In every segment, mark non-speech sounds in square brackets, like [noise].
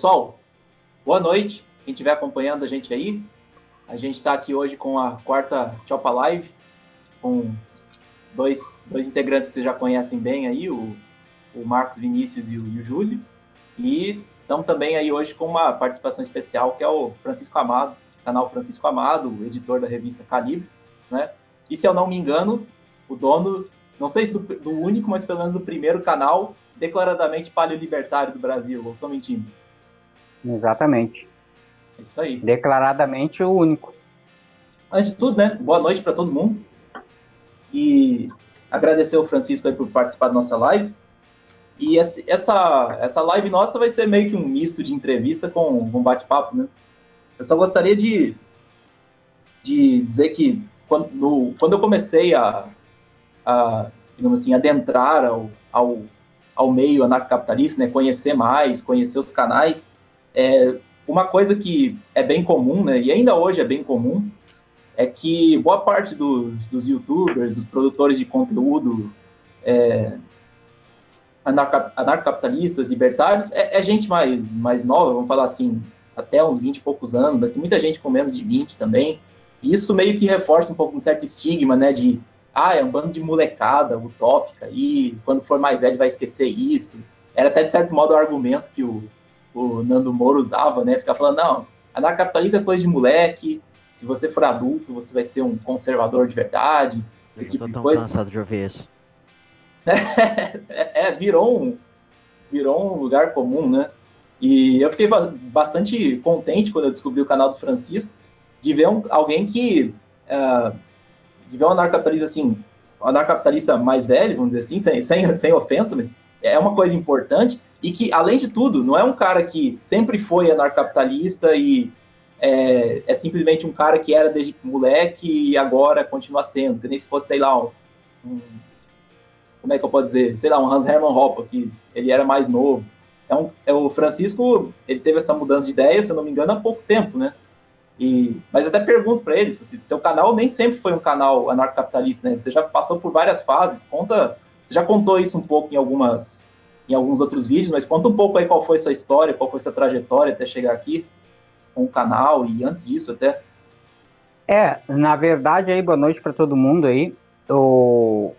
Pessoal, boa noite. Quem estiver acompanhando a gente aí, a gente está aqui hoje com a quarta Chopa Live, com dois, dois integrantes que vocês já conhecem bem aí, o, o Marcos Vinícius e o, e o Júlio. E estamos também aí hoje com uma participação especial, que é o Francisco Amado, canal Francisco Amado, editor da revista Calibre, né? E se eu não me engano, o dono, não sei se do, do único, mas pelo menos do primeiro canal declaradamente paleolibertário do Brasil, ou estou mentindo? Exatamente. É isso aí. Declaradamente o único. Antes de tudo, né? Boa noite para todo mundo. E agradecer o Francisco aí por participar da nossa live. E essa, essa live nossa vai ser meio que um misto de entrevista com um bate-papo, né? Eu só gostaria de, de dizer que quando, no, quando eu comecei a, a digamos assim, adentrar ao, ao ao meio anarcocapitalista, né, conhecer mais, conhecer os canais. É, uma coisa que é bem comum, né, e ainda hoje é bem comum, é que boa parte dos, dos youtubers, dos produtores de conteúdo é, anarcocapitalistas, libertários, é, é, gente mais, mais nova, vamos falar assim, até uns 20 e poucos anos, mas tem muita gente com menos de 20 também. E isso meio que reforça um pouco um certo estigma, né, de ah, é um bando de molecada utópica e quando for mais velho vai esquecer isso. Era até, de certo modo, o argumento que o, o Nando Moro usava, né? Ficar falando, não, anarcapitalismo é coisa de moleque, se você for adulto, você vai ser um conservador de verdade, Eu esse tipo tô tão coisa. cansado de ouvir isso. é, [laughs] é, virou um, virou um lugar comum, né? E eu fiquei bastante contente quando eu descobri o canal do Francisco, de ver um, alguém que uh, de ver um anarcapitalista assim, um anarcapitalista mais velho, vamos dizer assim, sem, sem, sem ofensa, mas é uma coisa importante, e que, além de tudo, não é um cara que sempre foi anarcapitalista e é, é simplesmente um cara que era desde moleque e agora continua sendo, que nem se fosse, sei lá, um, um como é que eu posso dizer, sei lá, um Hans Hermann Hoppe, que ele era mais novo. É, um, é o Francisco, ele teve essa mudança de ideia, se eu não me engano, há pouco tempo, né? E, mas até pergunto para ele, assim, seu canal nem sempre foi um canal anarcocapitalista, né? Você já passou por várias fases, conta, você já contou isso um pouco em algumas em alguns outros vídeos, mas conta um pouco aí qual foi sua história, qual foi sua trajetória até chegar aqui com o canal e antes disso até. É, na verdade aí boa noite para todo mundo aí. O,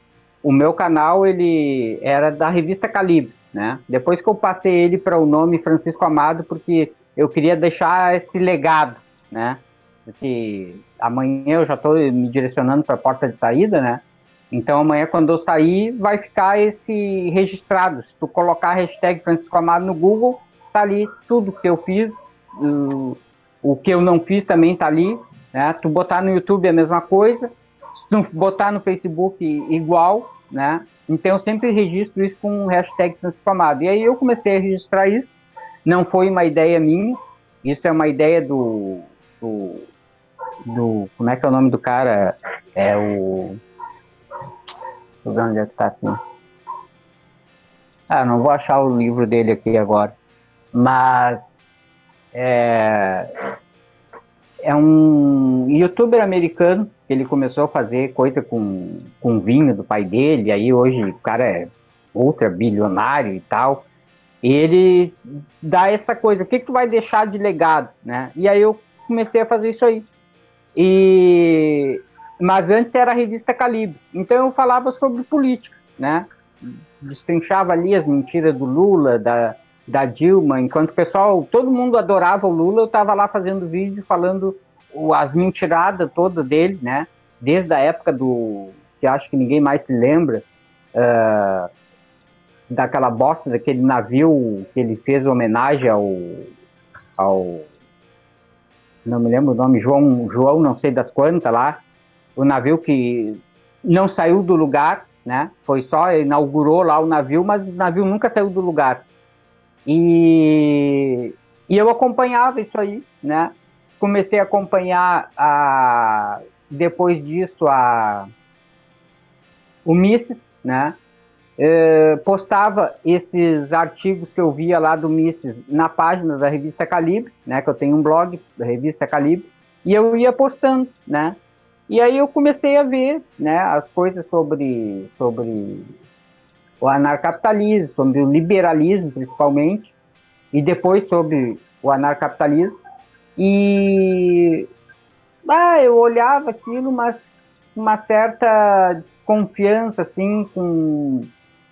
o meu canal ele era da revista Calibre, né? Depois que eu passei ele para o nome Francisco Amado porque eu queria deixar esse legado né? Porque amanhã eu já estou me direcionando para a porta de saída, né? Então amanhã quando eu sair vai ficar esse registrado. Se tu colocar a hashtag Francisco Amado no Google, tá ali tudo que eu fiz, o, que eu não fiz também tá ali, né? Tu botar no YouTube é a mesma coisa, tu botar no Facebook igual, né? Então eu sempre registro isso com hashtag Francisco Amado. E aí eu comecei a registrar isso, não foi uma ideia minha, isso é uma ideia do do, do. Como é que é o nome do cara? É o. Deixa ver onde é que tá aqui. Ah, não vou achar o livro dele aqui agora. Mas. É, é um youtuber americano ele começou a fazer coisa com, com vinho do pai dele, aí hoje o cara é ultra bilionário e tal. E ele dá essa coisa, o que, que tu vai deixar de legado, né? E aí eu comecei a fazer isso aí. E mas antes era a revista Calibre. Então eu falava sobre política, né? Destrinchava ali as mentiras do Lula, da, da Dilma, enquanto o pessoal, todo mundo adorava o Lula, eu estava lá fazendo vídeo falando as mentiradas todas dele, né? Desde a época do que acho que ninguém mais se lembra uh, daquela bosta daquele navio que ele fez homenagem ao, ao não me lembro o nome, João, João não sei das quantas lá, o navio que não saiu do lugar, né? Foi só, inaugurou lá o navio, mas o navio nunca saiu do lugar. E, e eu acompanhava isso aí, né? Comecei a acompanhar a, depois disso a, o Mises, né? Eh, postava esses artigos que eu via lá do Mises na página da revista Calibre, né, que eu tenho um blog da revista Calibre, e eu ia postando, né? E aí eu comecei a ver, né, as coisas sobre sobre o anarcapitalismo, sobre o liberalismo principalmente, e depois sobre o anarcapitalismo. E ah, eu olhava aquilo, mas uma certa desconfiança, assim, com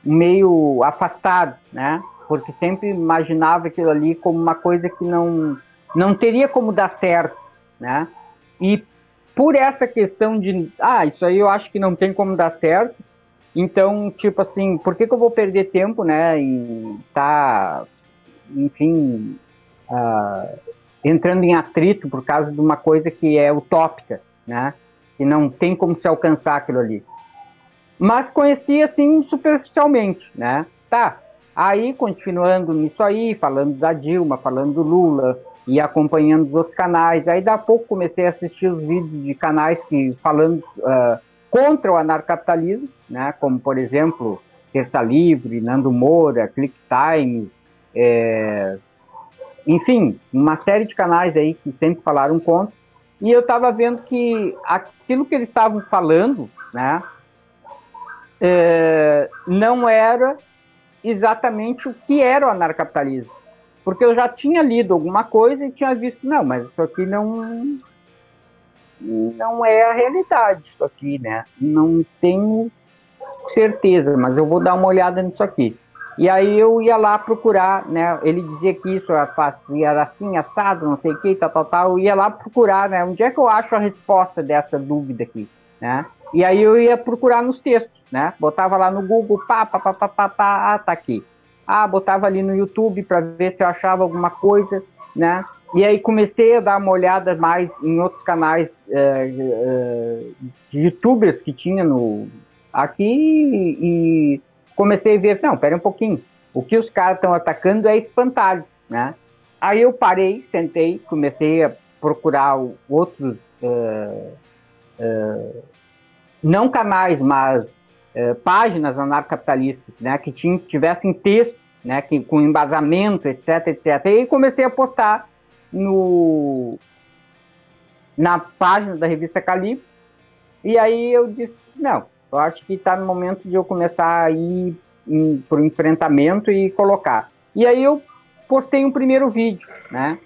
meio afastado, né? Porque sempre imaginava aquilo ali como uma coisa que não não teria como dar certo, né? E por essa questão de, ah, isso aí eu acho que não tem como dar certo, então, tipo assim, por que, que eu vou perder tempo, né, e tá, enfim, uh, entrando em atrito por causa de uma coisa que é utópica, né, que não tem como se alcançar aquilo ali. Mas conheci, assim, superficialmente, né, tá, aí continuando nisso aí, falando da Dilma, falando do Lula, e acompanhando os outros canais. Aí, da pouco, comecei a assistir os vídeos de canais que falando uh, contra o anarcapitalismo, né, como, por exemplo, Terça Livre, Nando Moura, ClickTime, é, enfim, uma série de canais aí que sempre falaram contra. E eu estava vendo que aquilo que eles estavam falando, né, é, não era exatamente o que era o anarcapitalismo porque eu já tinha lido alguma coisa e tinha visto, não, mas isso aqui não não é a realidade, isso aqui, né? Não tenho certeza, mas eu vou dar uma olhada nisso aqui. E aí eu ia lá procurar, né? Ele dizia que isso era assim, assado, não sei o que, tal, tal, tal. Eu ia lá procurar, né? Onde é que eu acho a resposta dessa dúvida aqui, né? E aí eu ia procurar nos textos, né? Botava lá no Google, pá, pá, pá, pá, pá, pá, ah, tá aqui. Ah, botava ali no YouTube para ver se eu achava alguma coisa, né? E aí comecei a dar uma olhada mais em outros canais é, é, de youtubers que tinha no, aqui e comecei a ver, não, pera um pouquinho, o que os caras estão atacando é espantalho, né? Aí eu parei, sentei, comecei a procurar outros, uh, uh, não canais, mas uh, páginas anarcapitalistas, né, que tivessem texto né, que, com embasamento, etc, etc. E comecei a postar no, na página da revista Cali. E aí eu disse, não, eu acho que está no momento de eu começar a ir para o enfrentamento e colocar. E aí eu postei um primeiro vídeo, né?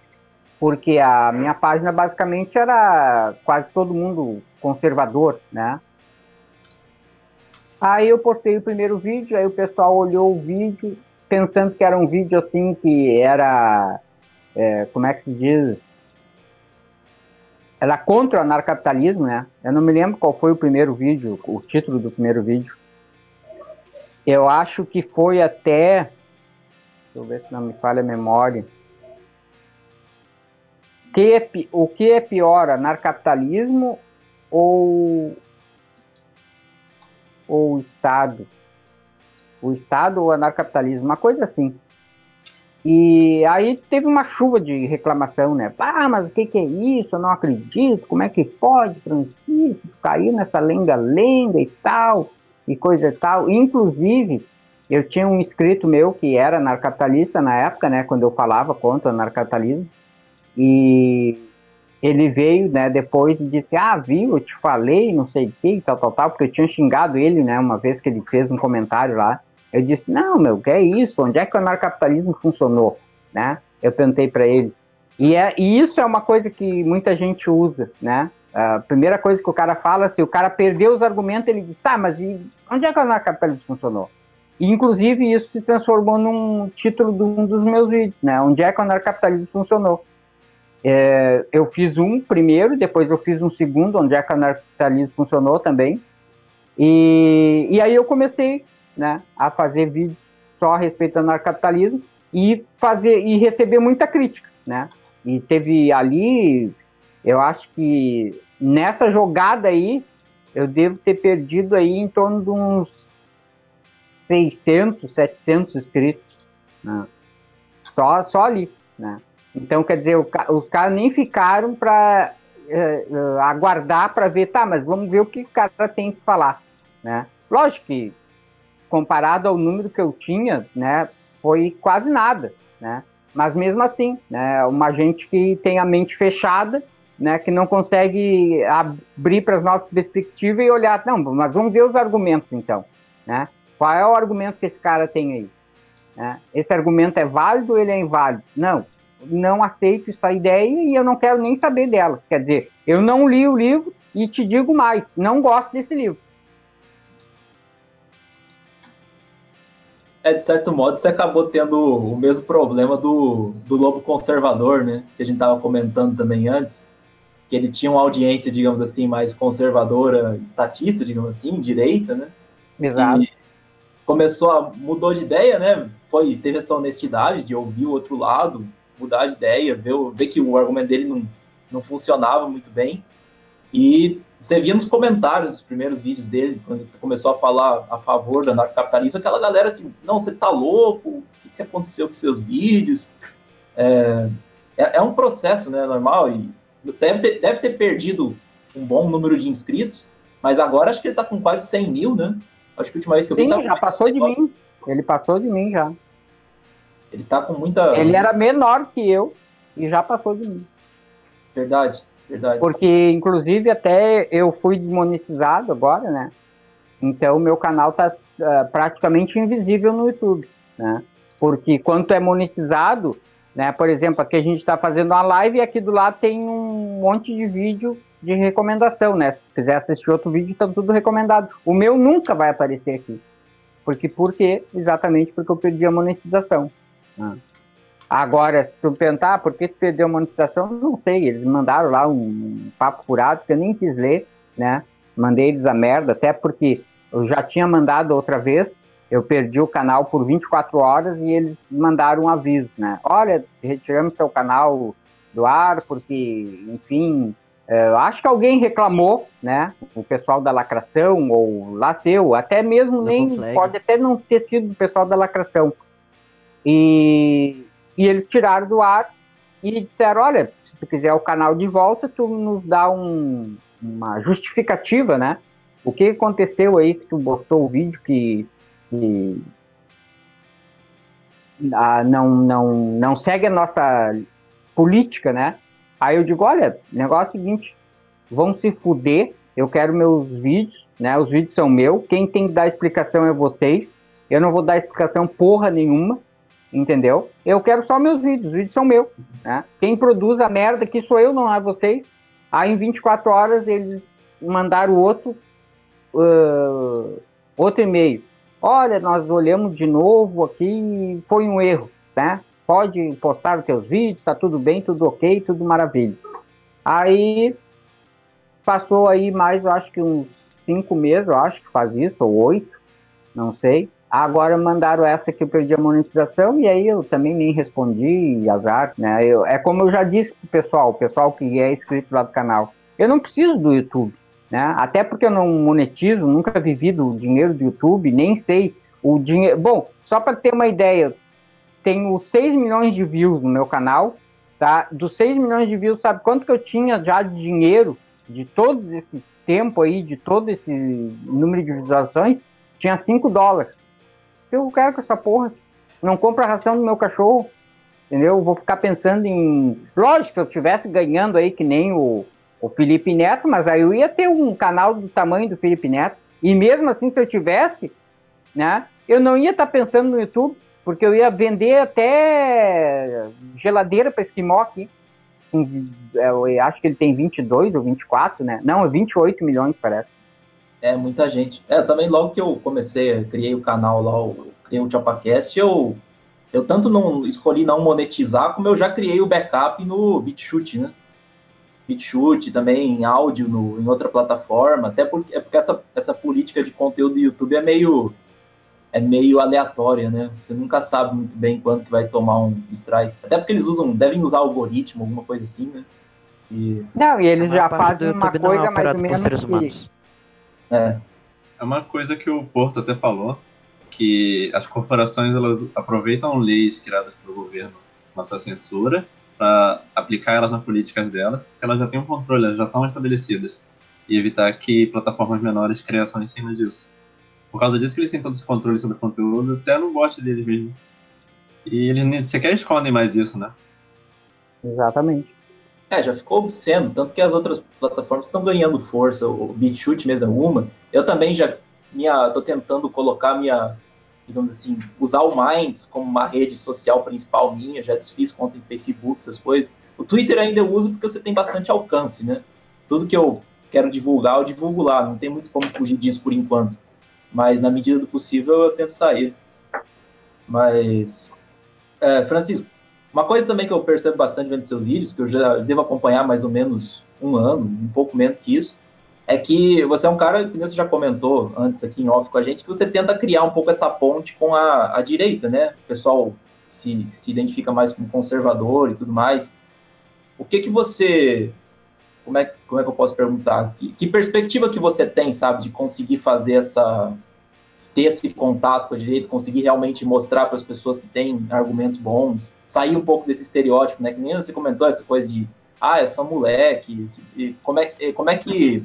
Porque a minha página basicamente era quase todo mundo conservador, né? Aí eu postei o primeiro vídeo, aí o pessoal olhou o vídeo, pensando que era um vídeo assim que era, é, como é que se diz? Era contra o anarcapitalismo, né? Eu não me lembro qual foi o primeiro vídeo, o título do primeiro vídeo. Eu acho que foi até, deixa eu ver se não me falha a memória. Que é, o que é pior, anarcapitalismo ou ou Estado? O Estado ou o anarcapitalismo, uma coisa assim. E aí teve uma chuva de reclamação, né? Ah, mas o que, que é isso? Eu não acredito. Como é que pode, Francisco, cair nessa lenga-lenga e tal, e coisa e tal. Inclusive, eu tinha um inscrito meu que era anarcapitalista na época, né? Quando eu falava contra o anarcapitalismo. E ele veio, né, depois e disse, ah, viu, eu te falei, não sei o que, tal, tal, tal, porque eu tinha xingado ele, né, uma vez que ele fez um comentário lá. Eu disse, não, meu, que é isso? Onde é que o anarcapitalismo funcionou? Né? Eu perguntei para ele. E, é, e isso é uma coisa que muita gente usa, né? A primeira coisa que o cara fala, se o cara perdeu os argumentos, ele diz, tá, mas onde é que o anarcapitalismo funcionou? E, inclusive, isso se transformou num título de um dos meus vídeos, né? Onde é que o anarcapitalismo funcionou? É, eu fiz um primeiro, depois eu fiz um segundo, onde é que o anarcapitalismo funcionou também. E, e aí eu comecei né, a fazer vídeos só a respeito do anarcapitalismo e fazer e receber muita crítica, né? E teve ali, eu acho que nessa jogada aí, eu devo ter perdido aí em torno de uns 600, 700 inscritos, né? Só, só ali, né? Então, quer dizer, o, os caras nem ficaram para eh, eh, aguardar para ver, tá, mas vamos ver o que o cara tem que falar, né? Lógico que comparado ao número que eu tinha, né, foi quase nada, né? Mas mesmo assim, né, uma gente que tem a mente fechada, né, que não consegue abrir para as nossas perspectivas e olhar, não, mas vamos ver os argumentos então, né? Qual é o argumento que esse cara tem aí? Né? Esse argumento é válido ou ele é inválido? Não, não aceito essa ideia e eu não quero nem saber dela. Quer dizer, eu não li o livro e te digo mais, não gosto desse livro. É, de certo modo, você acabou tendo o mesmo problema do, do Lobo Conservador, né? Que a gente estava comentando também antes. Que ele tinha uma audiência, digamos assim, mais conservadora, estatista, digamos assim, direita, né? Exato. E começou a... mudou de ideia, né? Foi, teve essa honestidade de ouvir o outro lado, mudar de ideia, ver, ver que o argumento dele não, não funcionava muito bem. E você via nos comentários dos primeiros vídeos dele, quando ele começou a falar a favor do anarcocapitalismo, aquela galera tipo, não, você tá louco, o que, que aconteceu com seus vídeos? É, é, é, um processo, né, normal, e deve ter, deve ter perdido um bom número de inscritos, mas agora acho que ele tá com quase 100 mil, né? Acho que a última vez que eu vi... Sim, já passou de mim, ele passou de mim já. Ele tá com muita... Ele era menor que eu e já passou de mim. Verdade. Verdade. Porque, inclusive, até eu fui desmonetizado agora, né? Então, meu canal tá uh, praticamente invisível no YouTube, né? Porque quando é monetizado, né? Por exemplo, aqui a gente está fazendo uma live e aqui do lado tem um monte de vídeo de recomendação, né? Se quiser assistir outro vídeo, tá tudo recomendado. O meu nunca vai aparecer aqui. Porque, por quê? Exatamente porque eu perdi a monetização. Né? Agora, se tu perguntar por que tu perdeu a monetização, não sei. Eles mandaram lá um papo furado que eu nem quis ler, né? Mandei eles a merda, até porque eu já tinha mandado outra vez. Eu perdi o canal por 24 horas e eles mandaram um aviso, né? Olha, retiramos seu canal do ar porque, enfim, é, eu acho que alguém reclamou, né? O pessoal da lacração ou lá seu, até mesmo nem pode até não ter sido o pessoal da lacração. E e eles tiraram do ar e disseram: olha, se tu quiser o canal de volta, tu nos dá um, uma justificativa, né? O que aconteceu aí que tu botou o vídeo que, que ah, não, não, não segue a nossa política, né? Aí eu digo, olha, negócio é o seguinte, vão se fuder, eu quero meus vídeos, né? Os vídeos são meus, quem tem que dar explicação é vocês, eu não vou dar explicação porra nenhuma, entendeu? Eu quero só meus vídeos, os vídeos são meus. Né? Quem produz a merda aqui sou eu, não é vocês. Aí em 24 horas eles mandaram outro, uh, outro e-mail. Olha, nós olhamos de novo aqui foi um erro, né? Pode postar os teus vídeos, tá tudo bem, tudo ok, tudo maravilha. Aí passou aí mais, eu acho que uns cinco meses, eu acho que faz isso, ou oito, não sei. Agora mandaram essa que eu perdi a monetização e aí eu também nem respondi, azar, né? Eu, é como eu já disse pro pessoal, o pessoal que é inscrito lá do canal, eu não preciso do YouTube, né? Até porque eu não monetizo, nunca vivi do dinheiro do YouTube, nem sei o dinheiro. Bom, só para ter uma ideia, tenho 6 milhões de views no meu canal, tá? Dos 6 milhões de views, sabe quanto que eu tinha já de dinheiro de todo esse tempo aí, de todo esse número de visualizações? Tinha 5 dólares eu quero com essa porra. Não compro a ração do meu cachorro. Entendeu? Vou ficar pensando em. Lógico, se eu estivesse ganhando aí que nem o, o Felipe Neto, mas aí eu ia ter um canal do tamanho do Felipe Neto. E mesmo assim, se eu tivesse, né? Eu não ia estar tá pensando no YouTube, porque eu ia vender até geladeira para esquimó aqui. É, eu acho que ele tem 22 ou 24, né? Não, 28 milhões, parece. É, muita gente. É, também logo que eu comecei, criei o canal lá, o, criei o ChapaCast, eu, eu tanto não escolhi não monetizar, como eu já criei o backup no BitChute, né? BitChute, também em áudio no, em outra plataforma, até porque, é porque essa, essa política de conteúdo do YouTube é meio é meio aleatória, né? Você nunca sabe muito bem quando que vai tomar um strike. Até porque eles usam, devem usar algoritmo, alguma coisa assim, né? E... Não, e eles já fazem uma é coisa mais ou menos que, é. É uma coisa que o Porto até falou, que as corporações elas aproveitam leis criadas pelo governo nossa censura para aplicar elas nas políticas delas, porque elas já têm um controle, elas já estão estabelecidas e evitar que plataformas menores criação em cima disso. Por causa disso que eles têm todo esse controle sobre o conteúdo, até não gosto deles mesmo. E eles nem sequer escondem mais isso, né? Exatamente. É, já ficou obsceno, tanto que as outras plataformas estão ganhando força, o BitChute mesmo é uma. Eu também já minha, tô tentando colocar minha digamos assim, usar o Minds como uma rede social principal minha, já desfiz conta em Facebook, essas coisas. O Twitter ainda eu uso porque você tem bastante alcance, né? Tudo que eu quero divulgar, eu divulgo lá, não tem muito como fugir disso por enquanto. Mas na medida do possível eu tento sair. Mas, é, Francisco, uma coisa também que eu percebo bastante vendo seus vídeos, que eu já devo acompanhar mais ou menos um ano, um pouco menos que isso, é que você é um cara, que você já comentou antes aqui em off com a gente, que você tenta criar um pouco essa ponte com a, a direita, né? O pessoal se, se identifica mais como conservador e tudo mais. O que que você... Como é, como é que eu posso perguntar? Que, que perspectiva que você tem, sabe, de conseguir fazer essa... ter esse contato com a direita, conseguir realmente mostrar para as pessoas que têm argumentos bons, sair um pouco desse estereótipo, né? Que nem você comentou essa coisa de ah, é só moleque. E como é, como é que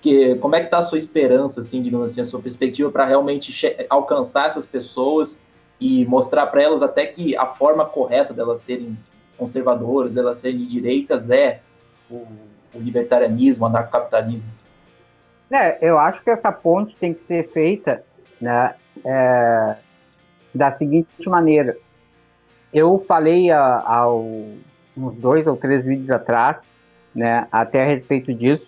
que, como é que está a sua esperança, assim, digamos assim, a sua perspectiva para realmente alcançar essas pessoas e mostrar para elas até que a forma correta delas serem conservadoras, delas serem de direitas é o, o libertarianismo, o anarcocapitalismo? É, eu acho que essa ponte tem que ser feita né, é, da seguinte maneira. Eu falei há, uns dois ou três vídeos atrás, né, até a respeito disso,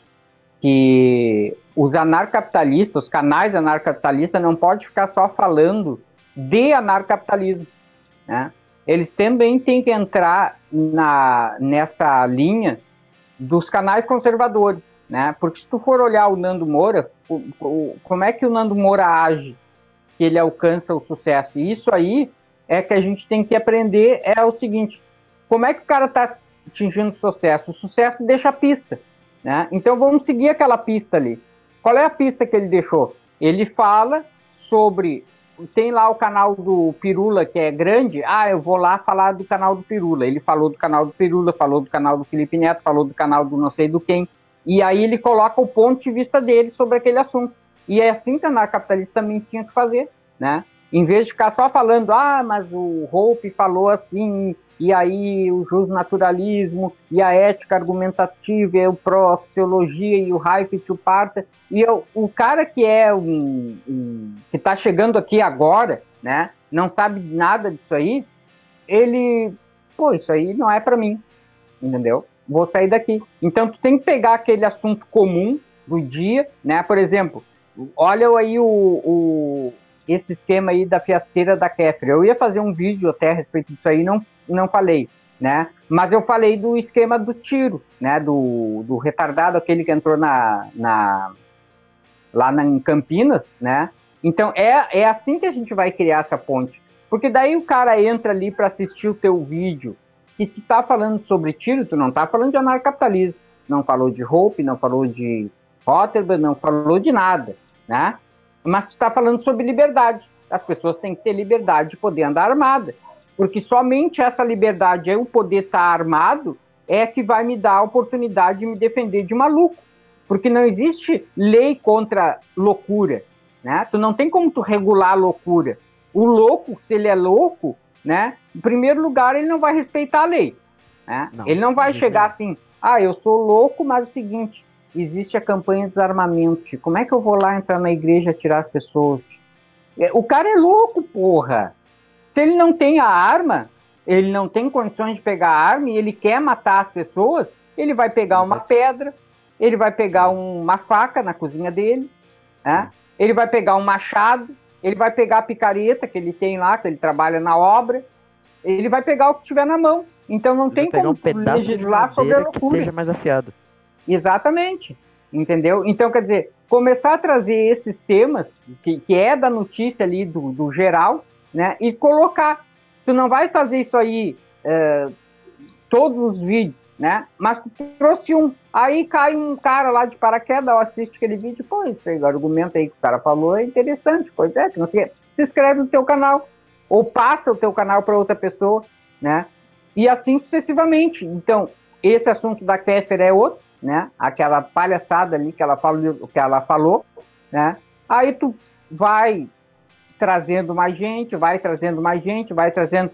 que os anarcapitalistas, os canais anarcapitalistas não podem ficar só falando de anarcapitalismo, né? Eles também têm que entrar na, nessa linha dos canais conservadores, né? Porque se tu for olhar o Nando Moura, o, o, como é que o Nando Moura age que ele alcança o sucesso? E isso aí é que a gente tem que aprender é o seguinte, como é que o cara está atingindo sucesso? O sucesso deixa a pista. Né? Então vamos seguir aquela pista ali. Qual é a pista que ele deixou? Ele fala sobre. Tem lá o canal do Pirula, que é grande. Ah, eu vou lá falar do canal do Pirula. Ele falou do canal do Pirula, falou do canal do Felipe Neto, falou do canal do não sei do quem. E aí ele coloca o ponto de vista dele sobre aquele assunto. E é assim que a capitalista também tinha que fazer, né? Em vez de ficar só falando, ah, mas o Hope falou assim, e aí o justnaturalismo, e a ética argumentativa, e o proxiologia, e o Heifetz, o Parta, e eu, o cara que é um, um que está chegando aqui agora, né, não sabe nada disso aí, ele, pô, isso aí não é para mim, entendeu? Vou sair daqui. Então tu tem que pegar aquele assunto comum do dia, né, por exemplo, olha aí o, o esse esquema aí da fiasqueira da Kéfera. Eu ia fazer um vídeo até a respeito disso aí, não, não falei, né? Mas eu falei do esquema do tiro, né? Do, do retardado, aquele que entrou na, na lá na, em Campinas, né? Então é, é assim que a gente vai criar essa ponte. Porque daí o cara entra ali para assistir o teu vídeo, que tu tá falando sobre tiro, tu não tá falando de anarcapitalismo, não falou de Hope, não falou de Rotterdam, não falou de nada, né? Mas tu está falando sobre liberdade. As pessoas têm que ter liberdade de poder andar armada. Porque somente essa liberdade, o poder estar tá armado, é que vai me dar a oportunidade de me defender de maluco. Porque não existe lei contra loucura. Né? Tu não tem como tu regular a loucura. O louco, se ele é louco, né? Em primeiro lugar, ele não vai respeitar a lei. Né? Não, ele não vai chegar assim, ah, eu sou louco, mas é o seguinte, existe a campanha de desarmamento. Como é que eu vou lá entrar na igreja tirar as pessoas? É, o cara é louco, porra. Se ele não tem a arma, ele não tem condições de pegar a arma e ele quer matar as pessoas, ele vai pegar uma pedra, ele vai pegar uma faca na cozinha dele, né? ele vai pegar um machado, ele vai pegar a picareta que ele tem lá, que ele trabalha na obra, ele vai pegar o que tiver na mão. Então não ele tem como um legislar sobre a loucura. Que esteja mais afiado. Exatamente. Entendeu? Então, quer dizer, começar a trazer esses temas, que, que é da notícia ali do, do geral, né? E colocar. Tu não vai fazer isso aí é, todos os vídeos, né? Mas tu trouxe um. Aí cai um cara lá de paraquedas, assiste aquele vídeo, pô, esse argumento aí que o cara falou é interessante, pois é, não sei. Se inscreve no teu canal, ou passa o teu canal para outra pessoa, né? E assim sucessivamente. Então, esse assunto da Kéfera é outro, né? Aquela palhaçada ali que ela falou, que ela falou, né? Aí tu vai trazendo mais gente, vai trazendo mais gente, vai trazendo.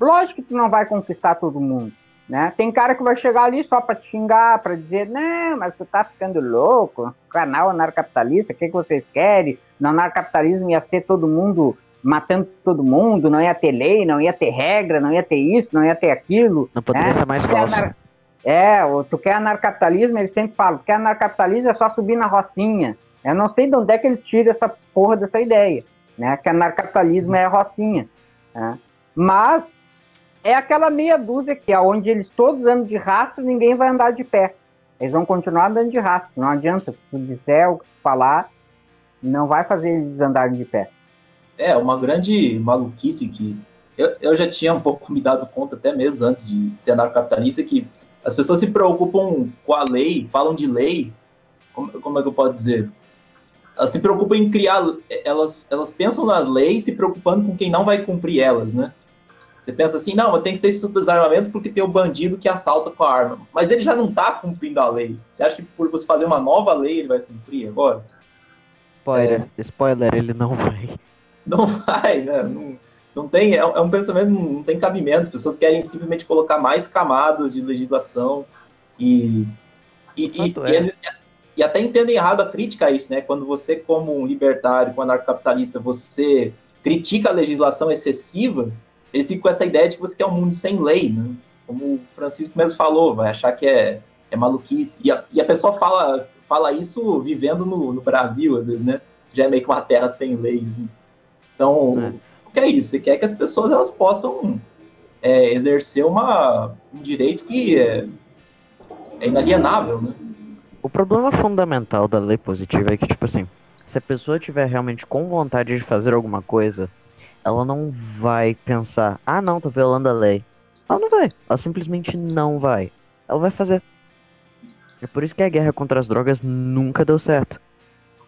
Lógico que tu não vai conquistar todo mundo, né? Tem cara que vai chegar ali só para te xingar, para dizer, não, mas tu tá ficando louco, canal anarcapitalista, o que, que vocês querem? No anarcapitalismo ia ser todo mundo matando todo mundo, não ia ter lei, não ia ter regra, não ia ter isso, não ia ter aquilo. Não poderia né? ser mais falso. Anar... É, tu quer anarcapitalismo, ele sempre fala, tu quer anarcapitalismo é só subir na rocinha. Eu não sei de onde é que ele tira essa porra dessa ideia, né? Que anarcapitalismo é rocinha. Né? Mas é aquela meia dúzia que é onde eles todos andam de rastro, ninguém vai andar de pé. Eles vão continuar andando de rastro. Não adianta, se tu disser o que tu falar, não vai fazer eles andarem de pé. É, uma grande maluquice que eu, eu já tinha um pouco [laughs] me dado conta, até mesmo antes de ser anarcocapitalista, que as pessoas se preocupam com a lei, falam de lei, como, como é que eu posso dizer? Elas se preocupam em criar, elas, elas pensam nas leis se preocupando com quem não vai cumprir elas, né? Você pensa assim, não, mas tem que ter esse desarmamento porque tem o bandido que assalta com a arma. Mas ele já não está cumprindo a lei. Você acha que por você fazer uma nova lei ele vai cumprir agora? Spoiler, é. spoiler, ele não vai. Não vai, né? Não, não tem, é, é um pensamento, não tem cabimento. As pessoas querem simplesmente colocar mais camadas de legislação e, e, e, é. e, eles, e até entendem errado a crítica a isso, né? Quando você, como um libertário, como anarcocapitalista, você critica a legislação excessiva, eles ficam com essa ideia de que você quer um mundo sem lei, né? Como o Francisco mesmo falou, vai achar que é, é maluquice. E a, e a pessoa fala, fala isso vivendo no, no Brasil, às vezes, né? Já é meio que uma terra sem lei. Assim. Então, é. o que é isso? Você quer que as pessoas elas possam é, exercer uma, um direito que é, é inalienável, né? O problema fundamental da lei positiva é que, tipo assim, se a pessoa tiver realmente com vontade de fazer alguma coisa, ela não vai pensar, ah não, tô violando a lei. Ela não vai. Ela simplesmente não vai. Ela vai fazer. É por isso que a guerra contra as drogas nunca deu certo.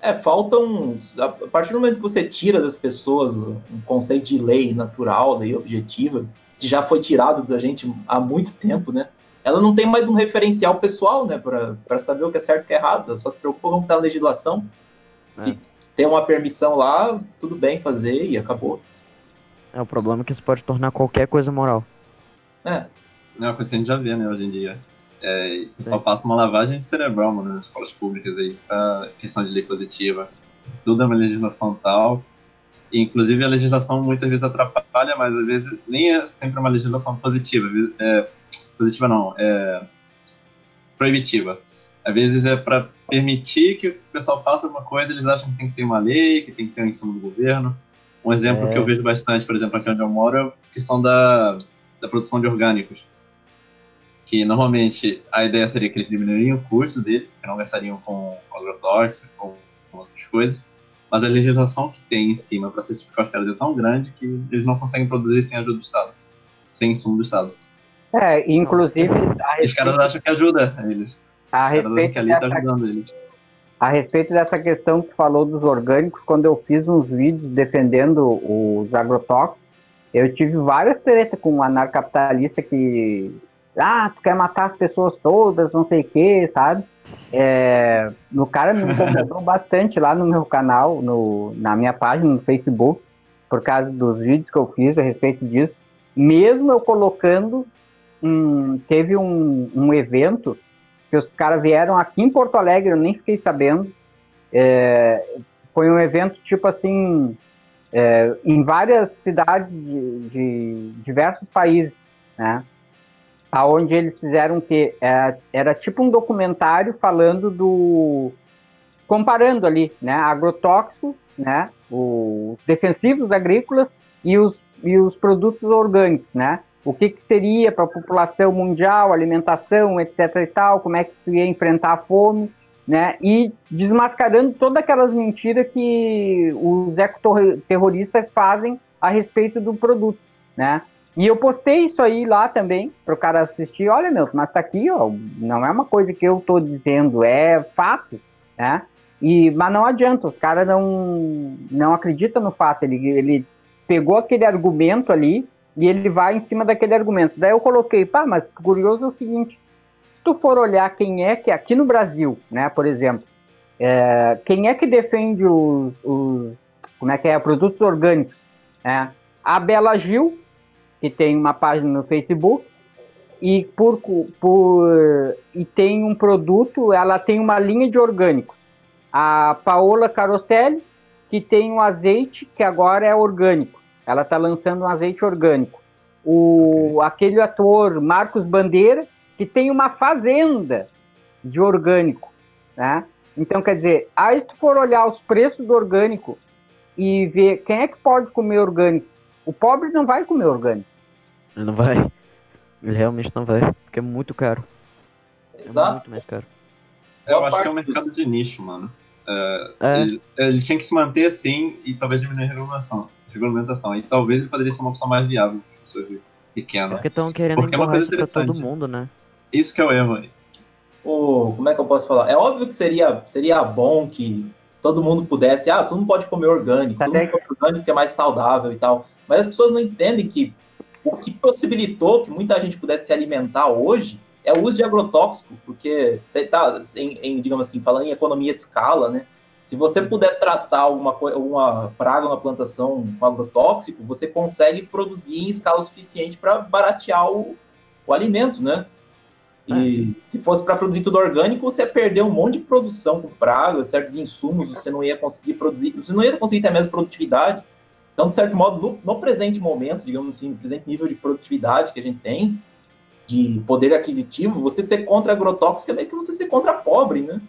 É, faltam. A partir do momento que você tira das pessoas um conceito de lei natural, lei objetiva, que já foi tirado da gente há muito tempo, né? Ela não tem mais um referencial pessoal, né, para saber o que é certo e o que é errado. Ela só se preocupa com a legislação. É. Se tem uma permissão lá, tudo bem fazer e acabou. É, o problema é que isso pode tornar qualquer coisa moral. É. É uma coisa que a gente já vê, né, hoje em dia. É, só passa uma lavagem cerebral mano, nas escolas públicas aí, pra questão de lei positiva. Tudo é uma legislação tal. E, inclusive, a legislação muitas vezes atrapalha, mas às vezes nem é sempre uma legislação positiva. É, positiva não, é proibitiva. Às vezes é para permitir que o pessoal faça alguma coisa, eles acham que tem que ter uma lei, que tem que ter um insumo do governo. Um exemplo é. que eu vejo bastante, por exemplo, aqui onde eu moro, é a questão da, da produção de orgânicos. Que normalmente a ideia seria que eles diminuiriam o custo dele, que não gastariam com agrotóxico ou com outras coisas. Mas a legislação que tem em cima para certificar os caras é tão grande que eles não conseguem produzir sem ajuda do Estado, sem insumo do Estado. É, inclusive. Os caras acham que ajuda eles. A respeito que ali tá dessa... tá ajudando eles a respeito dessa questão que falou dos orgânicos, quando eu fiz uns vídeos defendendo os agrotóxicos, eu tive várias tretas com um anarcapitalista que, ah, tu quer matar as pessoas todas, não sei o que, sabe? É, no cara me incomodou [laughs] bastante lá no meu canal, no, na minha página no Facebook, por causa dos vídeos que eu fiz a respeito disso. Mesmo eu colocando, um, teve um, um evento que os caras vieram aqui em Porto Alegre, eu nem fiquei sabendo. É, foi um evento tipo assim, é, em várias cidades de, de, diversos países, né? Aonde eles fizeram que é, era tipo um documentário falando do comparando ali, né, agrotóxicos, né, os defensivos agrícolas e os, e os produtos orgânicos, né? o que, que seria para a população mundial, alimentação, etc. e tal, como é que ia enfrentar a fome, né? E desmascarando todas aquelas mentiras que os ecoterroristas fazem a respeito do produto, né? E eu postei isso aí lá também para o cara assistir. Olha, meu, mas tá aqui, ó, não é uma coisa que eu estou dizendo, é fato, né? E, mas não adianta, os caras não, não acreditam no fato. Ele, ele pegou aquele argumento ali, e ele vai em cima daquele argumento. Daí eu coloquei, pá, mas curioso é o seguinte: se tu for olhar quem é que aqui no Brasil, né, por exemplo, é, quem é que defende os, os, como é que é, produtos orgânicos, né? A Bela Gil, que tem uma página no Facebook, e por, por e tem um produto, ela tem uma linha de orgânicos. A Paola Caroselli que tem um azeite que agora é orgânico. Ela está lançando um azeite orgânico. O, aquele ator Marcos Bandeira, que tem uma fazenda de orgânico, né? Então, quer dizer, aí se tu for olhar os preços do orgânico e ver quem é que pode comer orgânico, o pobre não vai comer orgânico. Ele não vai. Ele realmente não vai, porque é muito caro. É Exato. muito mais caro. Eu Boa acho que é um mercado de nicho, mano. É, É. Ele, ele tinha que se manter assim e talvez diminuir a regulamentação. regulamentação. E talvez ele poderia ser uma opção mais viável para pessoas pequenas. Porque estão querendo Porque é uma coisa pra todo interessante. mundo, né? Isso que é o erro aí. o, como é que eu posso falar? É óbvio que seria, seria bom que todo mundo pudesse, ah, todo mundo pode comer orgânico, todo mundo come orgânico que é mais saudável e tal. Mas as pessoas não entendem que o que possibilitou que muita gente pudesse se alimentar hoje é o uso de agrotóxico, porque você tá, em, em, digamos assim, falando em economia de escala, né? Se você puder tratar alguma, alguma praga na plantação com agrotóxico, você consegue produzir em escala suficiente para baratear o, o alimento, né? E se fosse para produzir tudo orgânico, você ia perder um monte de produção com pragas, certos insumos, você não ia conseguir produzir, você não ia conseguir ter a mesma produtividade. Então, de certo modo, no, no presente momento, digamos assim, no presente nível de produtividade que a gente tem, de poder aquisitivo, você ser contra agrotóxico é meio que você ser contra pobre, né?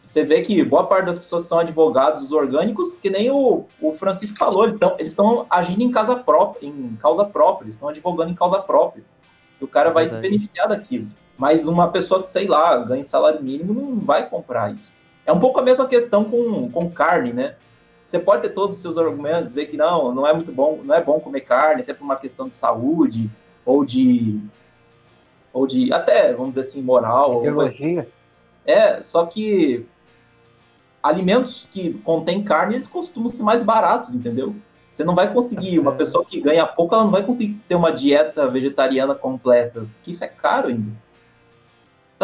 Você vê que boa parte das pessoas são advogados orgânicos, que nem o, o Francisco falou, eles estão agindo em casa própria, em causa própria, eles estão advogando em causa própria. E o cara vai se Verdade. beneficiar daquilo. Mas uma pessoa que, sei lá, ganha salário mínimo não vai comprar isso. É um pouco a mesma questão com, com carne, né? Você pode ter todos os seus argumentos, dizer que não, não é muito bom, não é bom comer carne, até por uma questão de saúde, ou de. Ou de. até, vamos dizer assim, moral. coisa Biologia. é, só que alimentos que contêm carne, eles costumam ser mais baratos, entendeu? Você não vai conseguir, uma pessoa que ganha pouco, ela não vai conseguir ter uma dieta vegetariana completa, porque isso é caro ainda.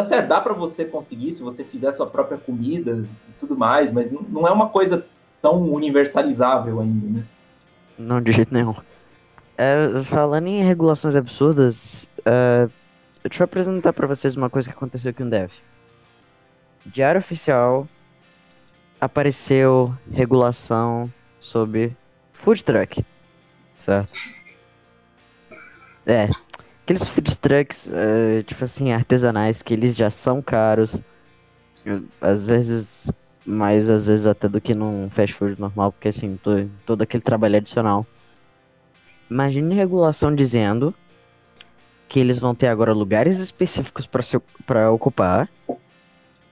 Tá certo, dá para você conseguir se você fizer sua própria comida e tudo mais, mas não- é uma coisa tão universalizável ainda, né? Não, de jeito nenhum. É, falando em regulações absurdas, é, deixa eu apresentar pra vocês uma coisa que aconteceu aqui no DEF. Diário Oficial apareceu regulação sobre food truck, certo? É, aqueles food trucks, é, tipo assim, artesanais, que eles já são caros, às vezes mais às vezes até do que num fast food normal, porque assim, to- todo aquele trabalho adicional. Imagine regulação dizendo que eles vão ter agora lugares específicos para para ocupar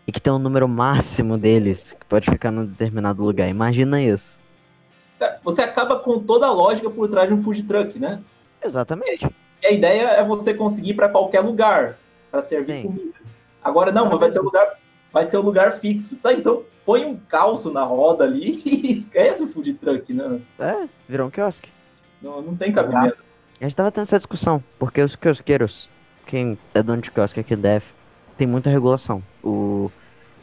e que tem um número máximo deles que pode ficar num determinado lugar. Imagina isso. Você acaba com toda a lógica por trás de um food truck, né? Exatamente. E a ideia é você conseguir para qualquer lugar para servir Sim. comida. Agora não, mas vai ter um lugar, vai ter um lugar fixo. Tá, então põe um calço na roda ali [laughs] e esquece o food truck, né? É, virou um quiosque. Não, não tem cabimento. A gente tava tendo essa discussão, porque os quiosqueiros, quem é dono de quiosque aqui no DF, tem muita regulação. O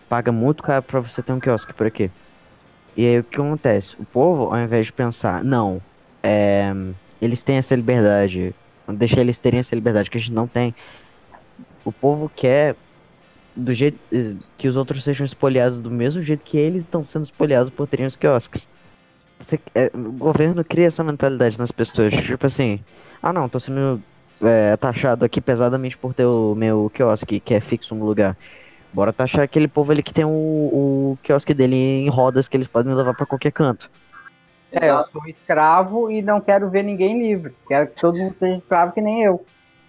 paga muito caro pra você ter um quiosque por aqui. E aí o que acontece? O povo, ao invés de pensar, não, é, eles têm essa liberdade, deixa eles terem essa liberdade que a gente não tem. O povo quer do jeito eh, que os outros sejam espoliados do mesmo jeito que eles estão sendo espoliados por terem os quiosques. Você- é, o governo cria essa mentalidade nas pessoas, tipo assim, ah não, tô sendo é, taxado aqui pesadamente por ter o meu quiosque que é fixo no lugar. Bora taxar aquele povo ali que tem o, o quiosque dele em rodas que eles podem levar pra qualquer canto. É, eu sou escravo e não quero ver ninguém livre. Quero que todo mundo seja escravo que nem eu.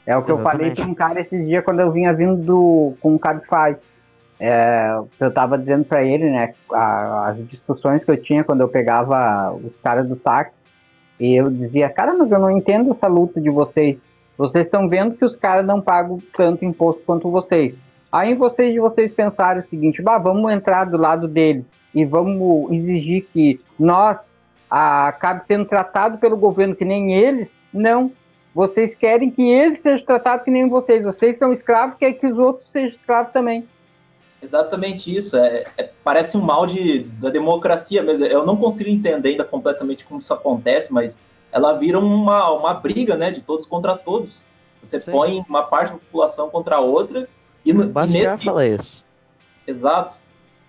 É o que eu falei Exatamente. com um cara esses dias quando eu vinha vindo do, com o Cabify. É, eu tava dizendo pra ele, né, a- as discussões que eu tinha quando eu pegava os caras do táxi. E eu dizia, cara, mas eu não entendo essa luta de vocês. Vocês estão vendo que os caras não pagam tanto imposto quanto vocês. Aí vocês de vocês pensaram o seguinte, bah, vamos entrar do lado deles e vamos exigir que nós a, acabe sendo tratado pelo governo que nem eles, não. Vocês querem que eles sejam tratados que nem vocês. Vocês são escravos, quer que os outros sejam escravos também. Exatamente isso. É, é- parece um mal de, da democracia mesmo. Eu não consigo entender ainda completamente como isso acontece, mas ela vira uma, uma briga, né, de todos contra todos. Você Sim. põe uma parte da população contra a outra e, e nesse falar isso. exato.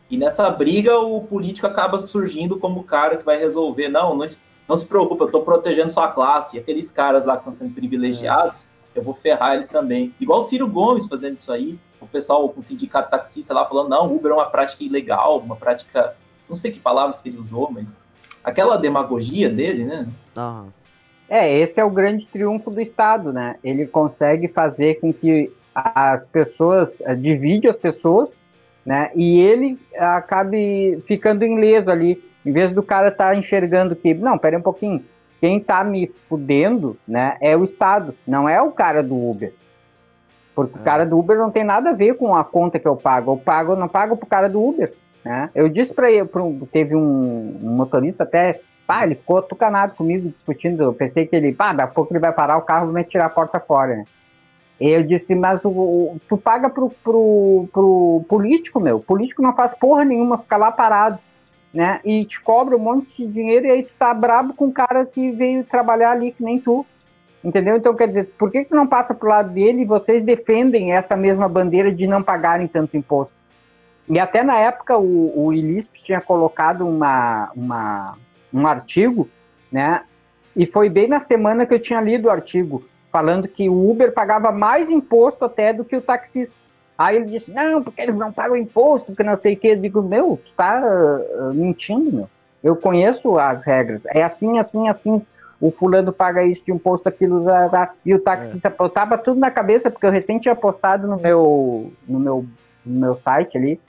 E nessa briga, o político acaba surgindo como o cara que vai resolver. Não, não, não se preocupe, eu estou protegendo sua classe. E aqueles caras lá que estão sendo privilegiados, eu vou ferrar eles também. Igual o Ciro Gomes fazendo isso aí. O pessoal com o sindicato taxista lá falando, não, Uber é uma prática ilegal, uma prática. Não sei que palavras que ele usou, mas. Aquela demagogia dele, né? Uhum. É, esse é o grande triunfo do Estado, né? Ele consegue fazer com que as pessoas, eh, divide as pessoas, né? E ele acabe ficando ileso ali, em vez do cara estar tá enxergando que, não, pera um pouquinho, quem está me fudendo, né, é o Estado, não é o cara do Uber. Porque é. o cara do Uber não tem nada a ver com a conta que eu pago. Eu pago, eu não pago pro cara do Uber, né? Eu disse para ele, teve um, um motorista até Pá, ele ficou tucanado comigo, discutindo. Eu pensei que ele, pá, daqui a pouco ele vai parar o carro e vai tirar a porta fora, né? Eu disse, mas o, tu paga pro, pro, pro político, meu. O político não faz porra nenhuma, fica lá parado, né? E te cobra um monte de dinheiro e aí tu tá brabo com o cara que veio trabalhar ali, que nem tu. Entendeu? Então, quer dizer, por que, que não passa pro lado dele e vocês defendem essa mesma bandeira de não pagarem tanto imposto? E até na época o, o ILISP tinha colocado uma, uma, um artigo, né? E foi bem na semana que eu tinha lido o artigo, falando que o Uber pagava mais imposto até do que o taxista. Aí ele disse, não, porque eles não pagam imposto, que não sei o que. Eu digo, meu, tu tá uh, mentindo, meu. Eu conheço as regras. É assim, assim, assim. O fulano paga isso de imposto, aquilo, e o taxista, é. eu tava tudo na cabeça, porque eu recém tinha postado no meu, no meu, no meu site ali,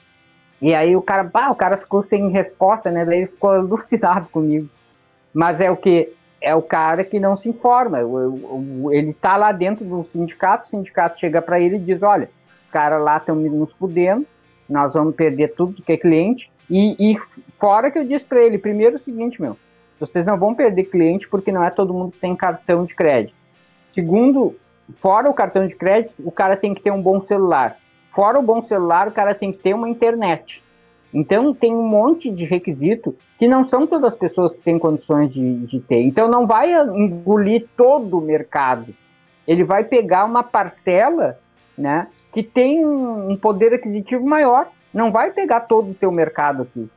e aí o cara, pá, o cara ficou sem resposta, né? Daí ele ficou alucinado comigo. Mas é o que? É o cara que não se informa. Ele tá lá dentro do sindicato, o sindicato chega para ele e diz: olha, os caras lá estão nos fudendo, nós vamos perder tudo que é cliente. E, e fora que eu disse para ele, primeiro o seguinte, meu, vocês não vão perder cliente porque não é todo mundo que tem cartão de crédito. Segundo, fora o cartão de crédito, o cara tem que ter um bom celular. Fora o bom celular, o cara tem que ter uma internet. Então tem um monte de requisito que não são todas as pessoas que têm condições de, de ter. Então não vai engolir todo o mercado. Ele vai pegar uma parcela, né, que tem um poder aquisitivo maior. Não vai pegar todo o teu mercado aqui,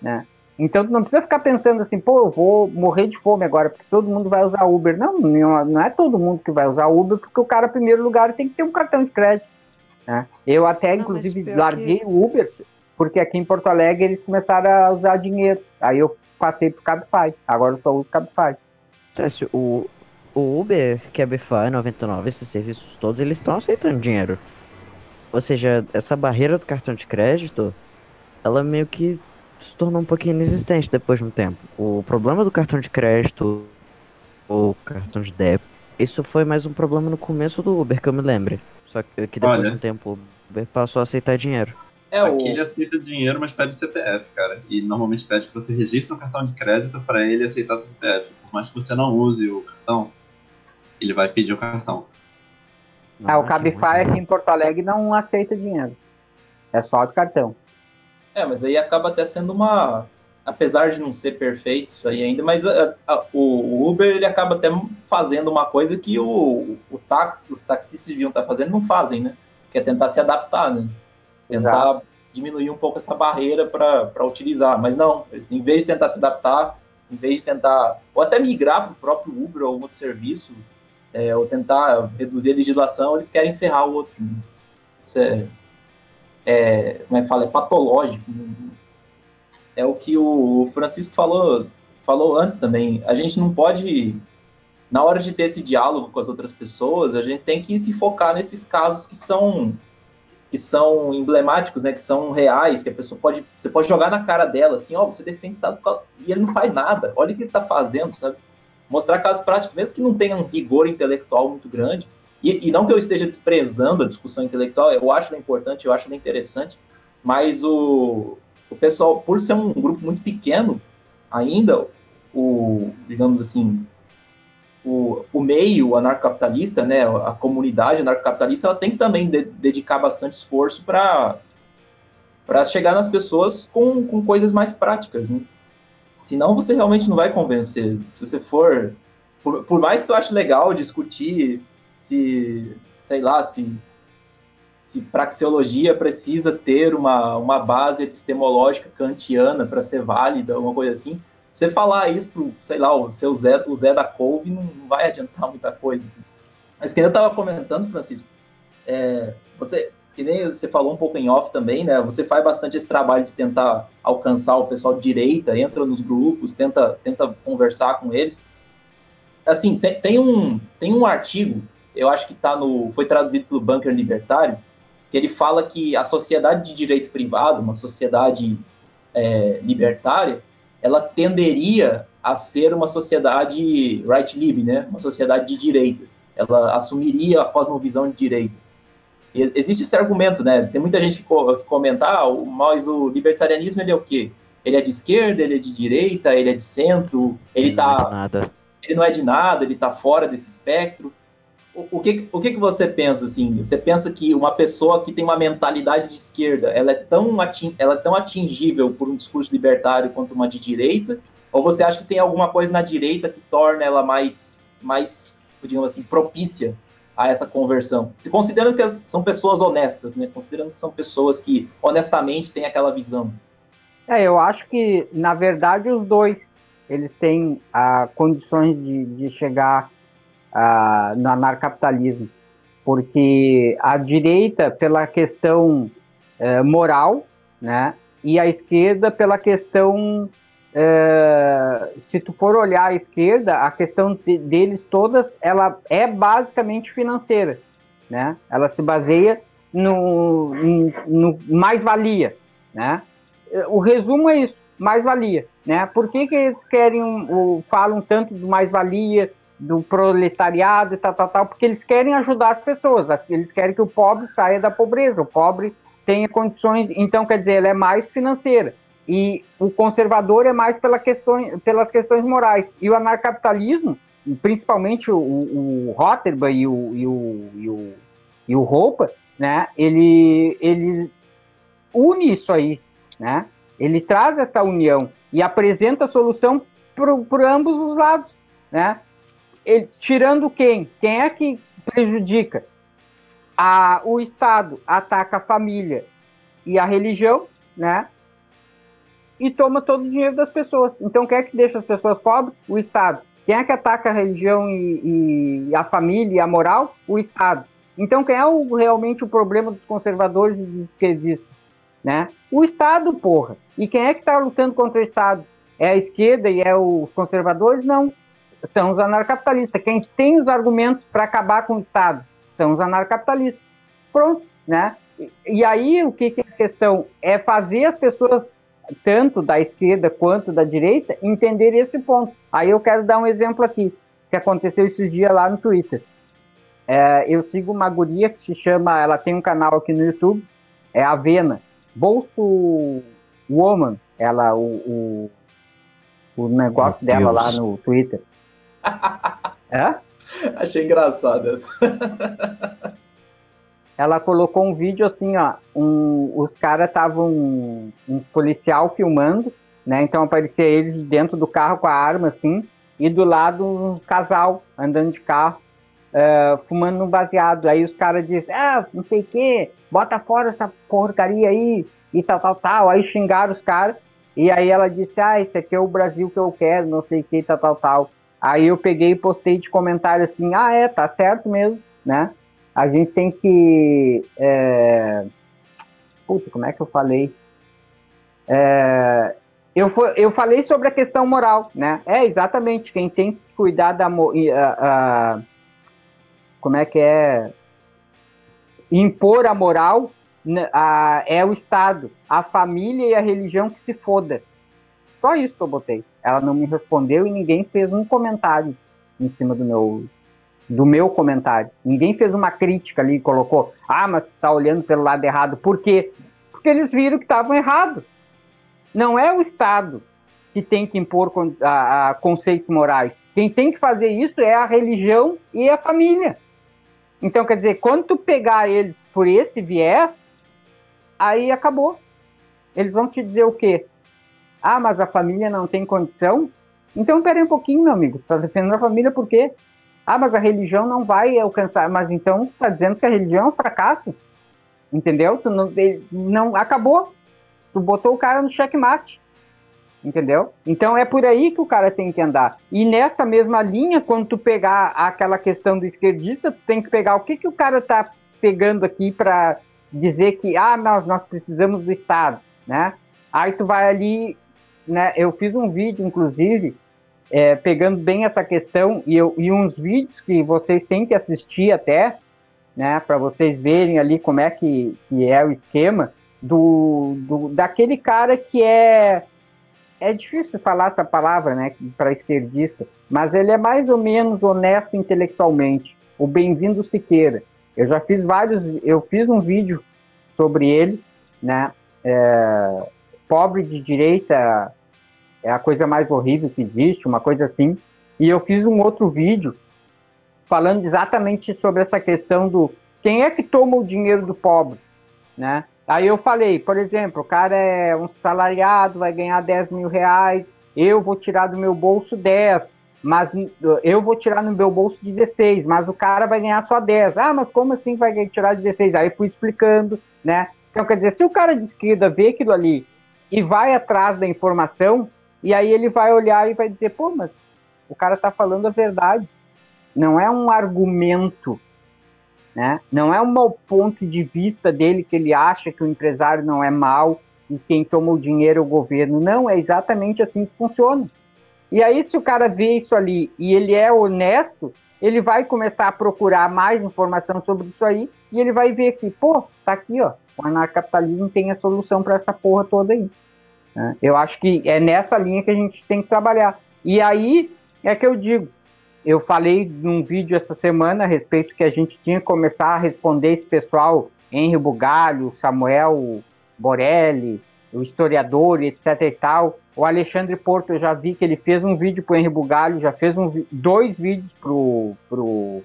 né? Então não precisa ficar pensando assim, pô, eu vou morrer de fome agora porque todo mundo vai usar Uber. Não, não é todo mundo que vai usar Uber porque o cara, em primeiro lugar, tem que ter um cartão de crédito. Né? Eu até, não, inclusive, larguei que... o Uber, porque aqui em Porto Alegre eles começaram a usar dinheiro. Aí eu passei pro Cabify. Agora eu só uso Cabify. O, o Uber, Cabify, 99, esses serviços todos, eles estão aceitando dinheiro. Ou seja, essa barreira do cartão de crédito, ela meio que se tornou um pouquinho inexistente depois de um tempo. O problema do cartão de crédito ou cartão de débito, isso foi mais um problema no começo do Uber, que eu me lembre. Só que, que depois Olha, de um tempo passou a aceitar dinheiro. É, Aqui o... ele aceita dinheiro, mas pede CPF, cara. E normalmente pede que você registre um cartão de crédito para ele aceitar CPF. Por mais que você não use o cartão, ele vai pedir o cartão. Ah, o Cabify aqui em Porto Alegre não aceita dinheiro. É só de cartão. É, mas aí acaba até sendo uma. Apesar de não ser perfeito isso aí ainda, mas a, a, o Uber ele acaba até fazendo uma coisa que o, o táxi, os taxistas deviam estar fazendo não fazem, né? Que é tentar se adaptar, né? Tentar Exato. diminuir um pouco essa barreira para utilizar. Mas não, em vez de tentar se adaptar, em vez de tentar, ou até migrar para o próprio Uber ou algum outro serviço, é, ou tentar reduzir a legislação, eles querem ferrar o outro. Né? Isso é, é, como é que fala, é patológico. É o que o Francisco falou, falou antes também. A gente não pode, na hora de ter esse diálogo com as outras pessoas, a gente tem que se focar nesses casos que são que são emblemáticos, né, que são reais, que a pessoa pode, você pode jogar na cara dela, assim, ó, oh, você defende o Estado e ele não faz nada, olha o que ele está fazendo, sabe? Mostrar casos práticos, mesmo que não tenha um rigor intelectual muito grande, e, e, não que eu esteja desprezando a discussão intelectual, eu acho ela importante, eu acho ela interessante, mas o, o pessoal, por ser um grupo muito pequeno ainda, o, digamos assim, o, o meio anarcocapitalista, né, a comunidade anarcocapitalista, ela tem que também de, dedicar bastante esforço para para chegar nas pessoas com, com coisas mais práticas, né? Senão você realmente não vai convencer. Se você for... Por, por mais que eu ache legal discutir se, sei lá, se, se praxeologia precisa ter uma, uma base epistemológica kantiana para ser válida, alguma coisa assim. Você falar isso pro, sei lá, o seu Zé, o Zé da Couve não, vai adiantar muita coisa. Mas que eu estava comentando, Francisco, é, você, que nem você falou um pouco em off também, né? Você faz bastante esse trabalho de tentar alcançar o pessoal de direita, entra nos grupos, tenta, tenta conversar com eles. Assim, tem, tem um, tem um artigo, eu acho que tá no, foi traduzido pelo Bunker Libertário, que ele fala que a sociedade de direito privado, uma sociedade é, libertária, ela tenderia a ser uma sociedade right lib, né? Uma sociedade de direita. Ela assumiria a cosmovisão de direita. E existe esse argumento, né? Tem muita gente que, co que comenta, ah, mas o libertarianismo ele é o quê? Ele é de esquerda, ele é de direita, ele é de centro, ele, ele tá. Não é de nada. Ele não é de nada, ele tá fora desse espectro o, que, o que, que você pensa, assim? Você pensa que uma pessoa que tem uma mentalidade de esquerda, ela é tão, ating, ela é tão atingível por um discurso libertário quanto uma de direita? Ou você acha que tem alguma coisa na direita que torna ela mais, mais digamos assim, propícia a essa conversão? Se considerando que são pessoas honestas, né? Considerando que são pessoas que honestamente têm aquela visão. É, eu acho que, na verdade, os dois, eles têm ah, condições de, de chegar uh, no anarcapitalismo, porque a direita pela questão uh, moral, né, e a esquerda pela questão, uh, se tu for olhar a esquerda, a questão de, deles todas, ela é basicamente financeira, né, ela se baseia no, no, no mais-valia, né, o resumo é isso, mais-valia, né, por que que eles querem, o, falam tanto do mais-valia, do proletariado e tal, tal, tal, porque eles querem ajudar as pessoas, eles querem que o pobre saia da pobreza, o pobre tenha condições, então quer dizer, ela é mais financeira. E o conservador é mais pela questão, pelas questões morais. E o anarcapitalismo, principalmente o, o, o e o, e o, e o, e o Roupa, né, ele, ele une isso aí, né? Ele traz essa união e apresenta a solução para ambos os lados, né? Ele, tirando quem? Quem é que prejudica? A, o Estado ataca a família e a religião, né? E toma todo o dinheiro das pessoas. Então, quem é que deixa as pessoas pobres? O Estado. Quem é que ataca a religião e, e a família e a moral? O Estado. Então, quem é o, realmente o problema dos conservadores e dos esquerdistas? Né? O Estado, porra. E quem é que está lutando contra o Estado? É a esquerda e é os conservadores? Não são os anarcapitalistas. Quem tem os argumentos para acabar com o Estado são os anarcapitalistas. Pronto, né? E, aí o que, que é a questão é fazer as pessoas tanto da esquerda quanto da direita entender esse ponto. Aí eu quero dar um exemplo aqui que aconteceu esses dias lá no Twitter. É, eu sigo uma guria que se chama, ela tem um canal aqui no YouTube, é a Vena, Bolso Woman, ela o, o, o negócio dela lá no Twitter. É? Achei engraçado essa. Ela colocou um vídeo assim, ó. Um, os caras estavam um, um policial filmando, né? Então aparecia eles dentro do carro com a arma, assim, e do lado um casal andando de carro, uh, fumando um baseado. Aí os caras dizem, ah, não sei o quê, bota fora essa porcaria aí, e tal, tal, tal. Aí xingaram os caras. E aí ela disse, ah, esse aqui é o Brasil que eu quero, não sei o que, tal, tal, tal. Aí eu peguei e postei de comentário assim, ah, é, tá certo mesmo, né? A gente tem que. É... Puta, como é que eu falei? É... Eu, eu falei sobre a questão moral, né? É, exatamente, quem tem que cuidar da. como é que é? Impor a moral né, é o Estado. A família e a religião que se foda. Só isso que eu botei. Ela não me respondeu e ninguém fez um comentário em cima do meu do meu comentário. Ninguém fez uma crítica ali e colocou: "Ah, mas tu tá olhando pelo lado errado". Por quê? Porque eles viram que estavam errados. Não é o Estado que tem que impor a, a conceitos morais. Quem tem que fazer isso é a religião e a família. Então, quer dizer, quando tu pegar eles por esse viés, aí acabou. Eles vão te dizer o quê? Ah, mas a família não tem condição? Então, peraí um pouquinho, meu amigo. Está defendendo a família por quê? Ah, mas a religião não vai alcançar. Mas então está dizendo que a religião é um fracasso? Entendeu? Tu não, não acabou. Tu botou o cara no checkmate. Entendeu? Então é por aí que o cara tem que andar. E nessa mesma linha, quando tu pegar aquela questão do esquerdista, tu tem que pegar o que, que o cara tá pegando aqui para dizer que ah, nós, nós precisamos do Estado, né? Aí tu vai ali, né? Eu fiz um vídeo, inclusive, é, pegando bem essa questão e, eu, e uns vídeos que vocês têm que assistir até, né? Para vocês verem ali como é que, que é o esquema do, do daquele cara que é é difícil falar essa palavra, né, para esquerdista, mas ele é mais ou menos honesto intelectualmente. O Bem-vindo Siqueira. Eu já fiz vários, eu fiz um vídeo sobre ele, né? É, pobre de direita é a coisa mais horrível que existe, uma coisa assim. E eu fiz um outro vídeo falando exatamente sobre essa questão do quem é que toma o dinheiro do pobre, né? Aí eu falei, por exemplo, o cara é um salariado, vai ganhar 10 mil reais, eu vou tirar do meu bolso 10, mas eu vou tirar no meu bolso 16, mas o cara vai ganhar só 10. Ah, mas como assim vai tirar 16? Aí fui explicando, né? Então, quer dizer, se o cara de esquerda vê aquilo ali e vai atrás da informação, e aí ele vai olhar e vai dizer, pô, mas o cara tá falando a verdade. Não é um argumento, né? Não é um ponto de vista dele que ele acha que o empresário não é mal e quem toma o dinheiro é o governo. Não, é exatamente assim que funciona. E aí, se o cara vê isso ali e ele é honesto, ele vai começar a procurar mais informação sobre isso aí e ele vai ver que, pô, tá aqui, ó, o anarcapitalismo tem a solução para essa porra toda aí. Né? Eu acho que é nessa linha que a gente tem que trabalhar. E aí é que eu digo, eu falei num vídeo essa semana a respeito que a gente tinha que começar a responder esse pessoal, Henri Bugalho, Samuel Borelli, o historiador, etc e tal. O Alexandre Porto, eu já vi que ele fez um vídeo pro Henri Bugalho, já fez um, dois vídeos pro, pro,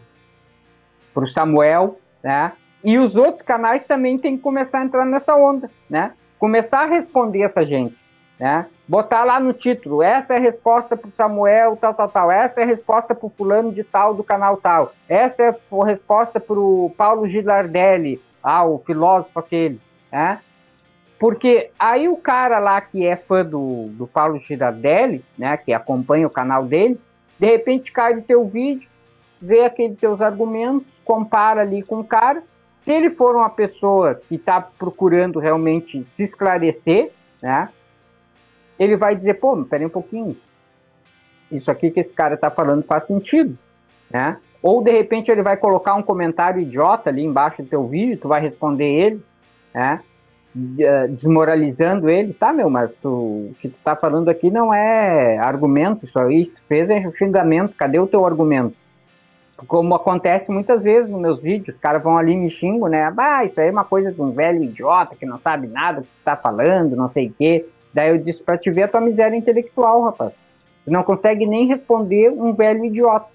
pro Samuel, né? E os outros canais também têm que começar a entrar nessa onda, né? Começar a responder essa gente, né? Botar lá no título, essa é a resposta pro Samuel, tal, tal, tal. Essa é a resposta pro fulano de tal do canal tal. Essa é a resposta pro Paulo Gilardelli, ah, o filósofo aquele, né? Porque aí o cara lá que é fã do, do Paulo Girardelli, né, que acompanha o canal dele, de repente cai no teu vídeo, vê aqueles teus argumentos, compara ali com o cara. Se ele for uma pessoa que está procurando realmente se esclarecer, né, ele vai dizer, pô, peraí um pouquinho, isso aqui que esse cara está falando faz sentido, né? Ou de repente ele vai colocar um comentário idiota ali embaixo do teu vídeo, tu vai responder ele, né? Eh, desmoralizando ele, tá, meu, mas tu, o que tu tá falando aqui não é argumento, isso aí tu fez é xingamento, cadê o teu argumento? Como acontece muitas vezes nos meus vídeos, os caras vão ali e me xingam, né? Ah, isso aí é uma coisa de um velho idiota que não sabe nada do que tá falando, não sei o quê. Daí eu disse pra te ver a tua miséria intelectual, rapaz. Tu não consegue nem responder um velho idiota.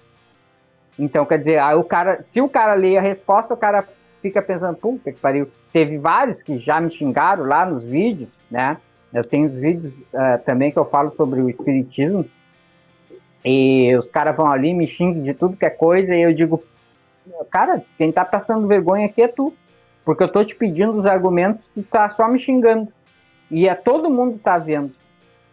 Então, quer dizer, aí o cara, se o cara lê a resposta, o cara fica pensando, puta que pariu. Teve vários que já me xingaram lá nos vídeos, né? Eu tenho os vídeos uh, também que eu falo sobre o espiritismo. E os caras vão ali, me xingam de tudo que é coisa, e eu digo, cara, quem tá passando vergonha aqui é tu. Porque eu tô te pedindo os argumentos e tá só me xingando. E é todo mundo tá vendo.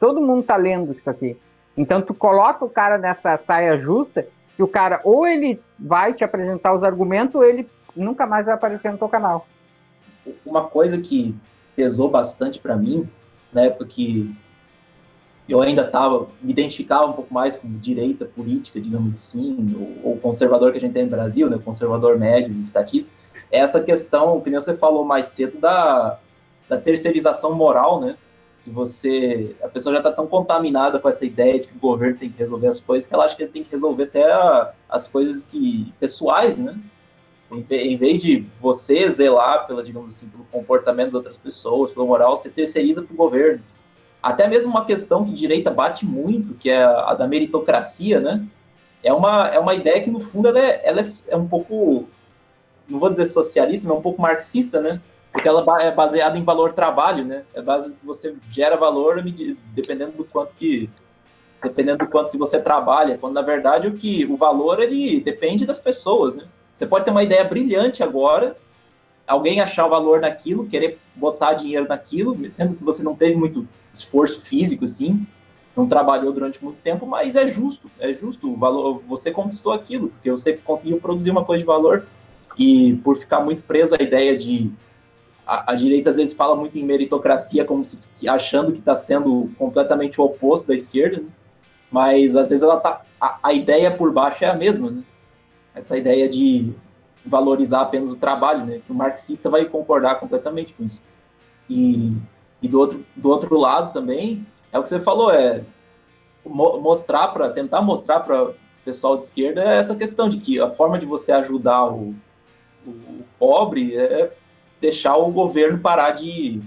Todo mundo tá lendo isso aqui. Então tu coloca o cara nessa saia justa, que o cara ou ele vai te apresentar os argumentos, ou ele nunca mais vai aparecer no teu canal. Uma coisa que pesou bastante para mim, na época que eu ainda estava, me identificava um pouco mais com direita política, digamos assim, ou, ou conservador que a gente tem no Brasil, né, conservador médio, estatista, é essa questão, que nem você falou mais cedo, da, da terceirização moral, né, que você, a pessoa já está tão contaminada com essa ideia de que o governo tem que resolver as coisas, que ela acha que ele tem que resolver até a, as coisas que pessoais, né, em vez de você zelar pela, digamos assim, pelo comportamento das outras pessoas, pela moral, você terceiriza para o governo. Até mesmo uma questão que direita bate muito, que é a, da meritocracia, né? É uma, é uma ideia que, no fundo, ela é, ela é, é um pouco, não vou dizer socialista, mas um pouco marxista, né? Porque ela é baseada em valor trabalho, né? É base que você gera valor dependendo do quanto que dependendo do quanto que você trabalha, quando na verdade o que o valor ele depende das pessoas, né? Você pode ter uma ideia brilhante agora, alguém achar o valor naquilo, querer botar dinheiro naquilo, sendo que você não teve muito esforço físico, assim, não trabalhou durante muito tempo, mas é justo, é justo. O valor, você conquistou aquilo, porque você conseguiu produzir uma coisa de valor e por ficar muito preso à ideia de a, a direita às vezes fala muito em meritocracia, como se achando que está sendo completamente o oposto da esquerda, né? mas às vezes ela tá a, a, ideia por baixo é a mesma, né? Essa ideia de valorizar apenas o trabalho, né? Que o marxista vai concordar completamente com isso. E, e do outro do outro lado também é o que você falou, é mostrar para tentar mostrar para o pessoal de esquerda essa questão de que a forma de você ajudar o, o, pobre é deixar o governo parar de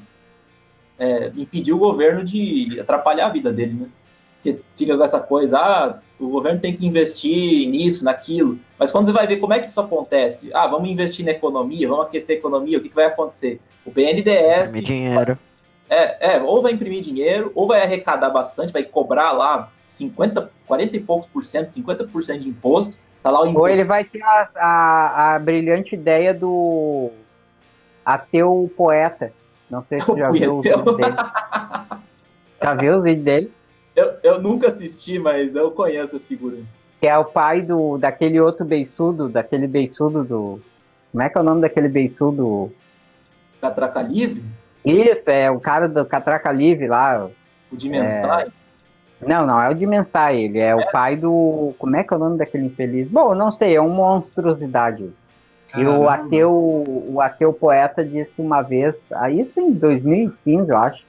é, impedir o governo de atrapalhar a vida dele, né? Porque fica com essa coisa, ah, o governo tem que investir nisso, naquilo. Mas quando você vai ver como é que isso acontece, ah, vamos investir na economia, vamos aquecer a economia, o que, que vai acontecer? O BNDES. dinheiro. É, é, ou vai imprimir dinheiro, ou vai arrecadar bastante, vai cobrar lá 50, 40 e poucos por cento, 50% de imposto. Tá lá o imposto. Ou ele vai ter a, a, a brilhante ideia do ateu poeta. Não sei se [laughs] já viu o vídeo dele. [laughs] Já viu os vídeos dele? Eu, eu nunca assisti, mas eu conheço a figura. Que é o pai do, daquele outro beiçudo, daquele beiçudo do. Como é que é o nome daquele beiçudo? Catraca Livre? Isso, é o cara do Catraca Livre lá. O Dimenstai? É... Não, não, é o Dimenstai, ele é, é, o pai do. Como é que é o nome daquele infeliz? Bom, não sei, é uma monstruosidade. Caramba. E o ateu, o ateu poeta disse uma vez, isso em 2015, eu acho,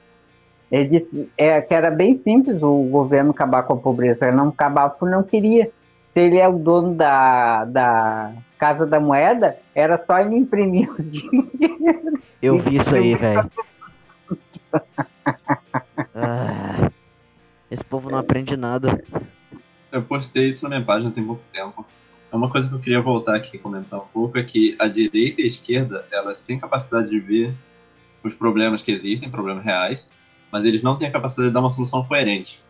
ele disse é, que era bem simples o governo acabar com a pobreza, ele não acabava porque não queria. Se ele é o dono da, da Casa da Moeda, era só ele imprimir os [laughs] dinheiros. Eu vi isso aí, velho. [laughs] ah, esse povo não aprende nada. Eu postei isso na minha página tem pouco tempo. É uma coisa que eu queria voltar aqui e comentar um pouco é que a direita e a esquerda, elas têm capacidade de ver os problemas que existem, problemas reais, mas eles não têm a capacidade de dar uma solução coerente.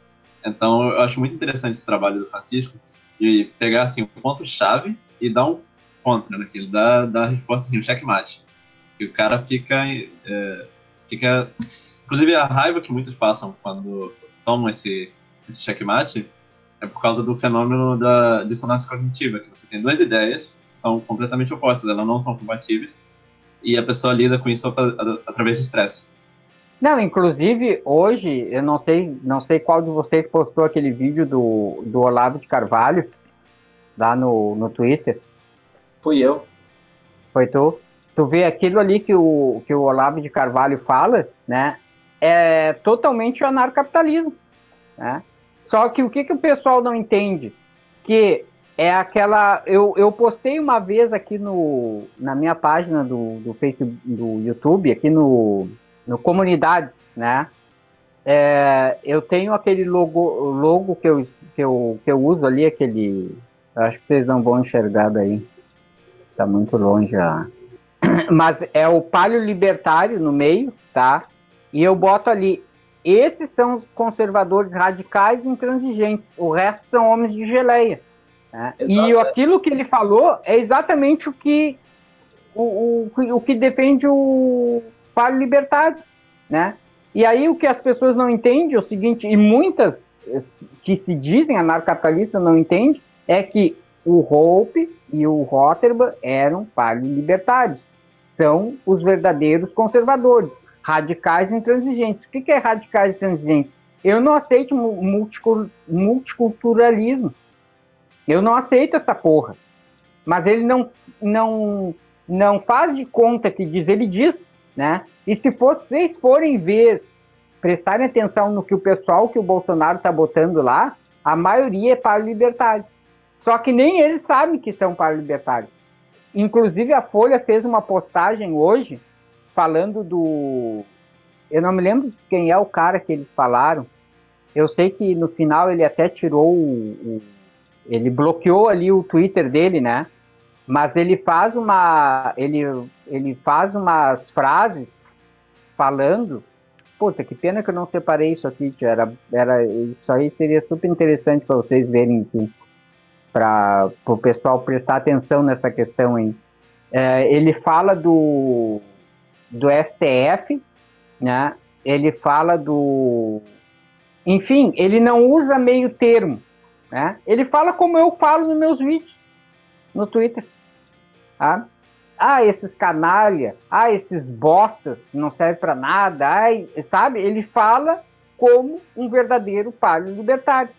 Então, eu acho muito interessante esse trabalho do Francisco de pegar assim, um ponto-chave e dar um contra naquilo, dar, dar a resposta assim, um checkmate. E o cara fica, é, fica. Inclusive, a raiva que muitos passam quando tomam esse, esse checkmate é por causa do fenômeno da dissonância cognitiva, que você tem duas ideias que são completamente opostas, elas não são compatíveis, e a pessoa lida com isso através de estresse. Não, inclusive hoje, eu não sei, não sei qual de vocês postou aquele vídeo do, do Olavo de Carvalho lá no, no Twitter. Fui eu. Foi tu? Tu vê aquilo ali que o, que o Olavo de Carvalho fala, né? É totalmente o anarcapitalismo, né? Só que o que, que o pessoal não entende? Que é aquela. Eu, eu postei uma vez aqui no, na minha página do, do Facebook, do YouTube, aqui no, no Comunidades, né? É, eu tenho aquele logo, logo que, eu, que, eu, que eu uso ali, aquele. Acho que vocês não vão enxergar daí. Tá muito longe a. [clears throat] Mas é o palio libertário no meio, tá? E eu boto ali esses são os conservadores radicais e intransigentes. O resto são homens de geleia. Né? E aquilo que ele falou é exatamente o que o, o, o que defende o Palio Libertário, né? E aí o que as pessoas não entendem é o seguinte, e muitas que se dizem anarcapitalistas não entendem, é que o Hope e o Rotterdam eram palio libertários. São os verdadeiros conservadores radicais e intransigentes. O que, é radicais e intransigentes? Eu não aceito multiculturalismo. Eu não aceito essa porra. Mas ele não, não, não faz de conta que diz, ele diz, né? E se vocês forem ver, prestarem atenção no que o pessoal que o Bolsonaro está botando lá, a maioria é para libertário. Só que nem eles sabem que são para libertário. Inclusive a Folha fez uma postagem hoje falando do. Eu não me lembro quem é o cara que eles falaram. Eu sei que no final ele até tirou o ele bloqueou ali o Twitter dele, né? Mas ele faz uma ele ele faz umas frases falando Puta, que pena que eu não separei isso aqui, tia. Era, era, isso aí seria super interessante para vocês verem, para o pessoal prestar atenção nessa questão aí. É, ele fala do, do STF, né? Ele fala do. Enfim, ele não usa meio termo. Né? Ele fala como eu falo nos meus vídeos no Twitter. Tá? Ah, esses canalha, ah, esses bostas, não serve para nada, ai, sabe? Ele fala como um verdadeiro palio libertário,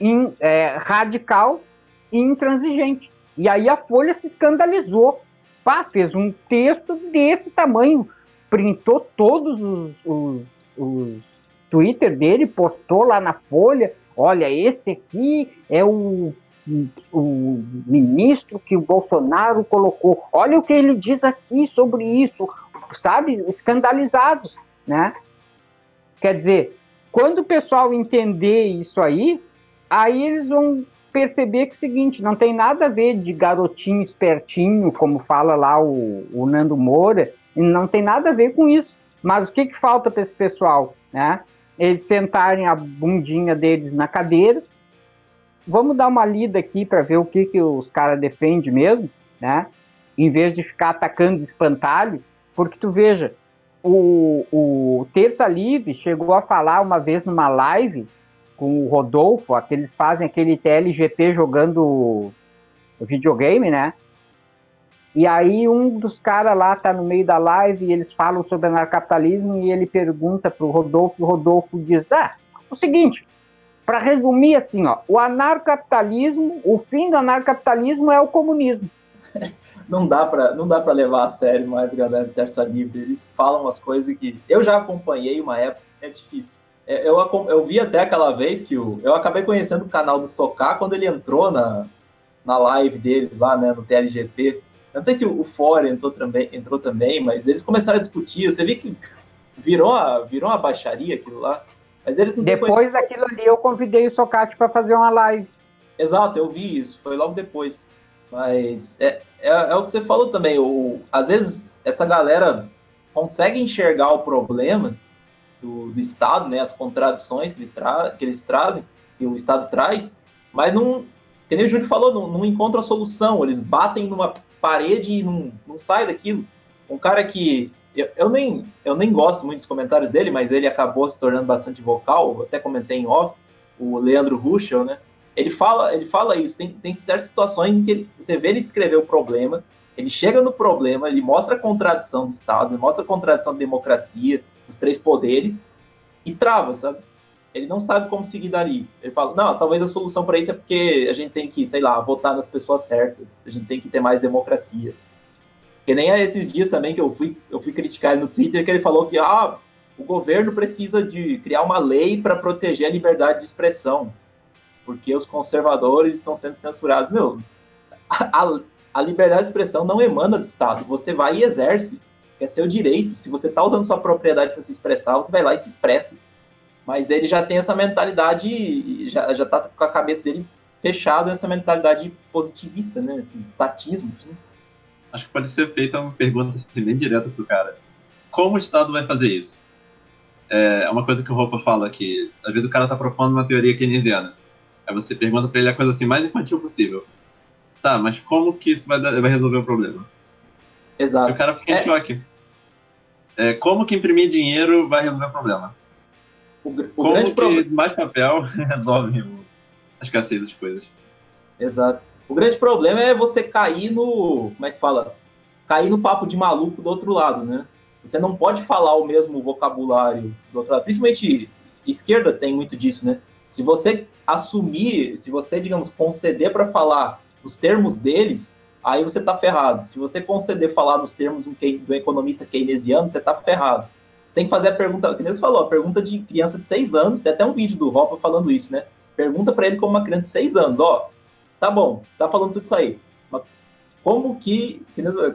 in, é, radical e intransigente. E aí a Folha se escandalizou. Pá, fez um texto desse tamanho, printou todos os, os, os Twitter dele, postou lá na Folha. Olha, esse aqui é o, o ministro que o Bolsonaro colocou. Olha o que ele diz aqui sobre isso, sabe? Escandalizados, né? Quer dizer, quando o pessoal entender isso aí, aí eles vão perceber que é o seguinte, não tem nada a ver de garotinho espertinho, como fala lá o, o Nando Moura, não tem nada a ver com isso. Mas o que, que falta para esse pessoal? Né? Eles sentarem a bundinha deles na cadeira. Vamos dar uma lida aqui para ver o que, que os caras defendem mesmo, né? Em vez de ficar atacando espantalho, porque tu veja, o, o Terça Livre chegou a falar uma vez numa live com o Rodolfo, aqueles fazem aquele TLGP jogando videogame, né? E aí um dos caras lá tá no meio da live e eles falam sobre anarcapitalismo e ele pergunta pro Rodolfo, o Rodolfo diz: "Ah, o seguinte, para resumir assim, ó, o anarcapitalismo, o fim do anarcapitalismo é o comunismo. [laughs] não dá para não dá para levar a sério mais a galera Terça Livre. Eles falam umas coisas que eu já acompanhei uma época, é difícil. É, eu, eu vi até aquela vez que eu acabei conhecendo o canal do Socá quando ele entrou na, na live deles lá, né, no TLGP. Eu não sei se o, o Fore entrou também, entrou também, mas eles começaram a discutir. Você vê que virou, a, virou uma baixaria aquilo lá. Mas eles não Depois daquilo ali, eu convidei o Socate para fazer uma live. Exato, eu vi isso, foi logo depois. Mas é, é, é, o que você falou também. O, às vezes essa galera consegue enxergar o problema do, do Estado, né, as contradições que, ele tra que eles trazem, que o Estado traz, mas não, que nem o Júlio falou, não, não encontra a solução. Eles batem numa parede e não, não sai daquilo. Um cara que eu, eu, nem, eu nem gosto muito dos comentários dele, mas ele acabou se tornando bastante vocal, até comentei em off, o Leandro Ruschel, né? Ele fala, ele fala isso, tem, tem certas situações em que ele, você vê ele descrever o problema, ele chega no problema, ele mostra a contradição do Estado, ele mostra a contradição da democracia, dos três poderes, e trava, sabe? Ele não sabe como seguir dali. Ele fala, não, talvez a solução para isso é porque a gente tem que, sei lá, votar nas pessoas certas, a gente tem que ter mais democracia. Que nem a esses dias também que eu fui, eu fui criticar no Twitter, que ele falou que ah, o governo precisa de criar uma lei para proteger a liberdade de expressão, porque os conservadores estão sendo censurados. Meu, a, a liberdade de expressão não emana do Estado, você vai e exerce, é seu direito. Se você está usando sua propriedade para se expressar, você vai lá e se expressa. Mas ele já tem essa mentalidade, já, já tá com a cabeça dele fechada nessa mentalidade positivista, né? Esses estatismos, né? Acho que pode ser feita uma pergunta assim, bem direta pro cara. Como o Estado vai fazer isso? É uma coisa que o Roupa fala que às vezes o cara tá propondo uma teoria keynesiana. Aí você pergunta para ele a coisa assim mais infantil possível. Tá, mas como que isso vai, vai resolver o problema? Exato. E o cara fica em é... choque. É, como que imprimir dinheiro vai resolver o problema? O, o como grande que problema... mais papel [laughs] resolve a escassez das coisas? Exato. O grande problema é você cair no. Como é que fala? Cair no papo de maluco do outro lado, né? Você não pode falar o mesmo vocabulário do outro lado. Principalmente esquerda tem muito disso, né? Se você assumir, se você, digamos, conceder para falar os termos deles, aí você tá ferrado. Se você conceder falar nos termos do economista keynesiano, você tá ferrado. Você tem que fazer a pergunta, que você falou, a pergunta de criança de seis anos, tem até um vídeo do Ropa falando isso, né? Pergunta para ele como uma criança de seis anos, ó, Tá bom, tá falando tudo isso aí. Mas como que,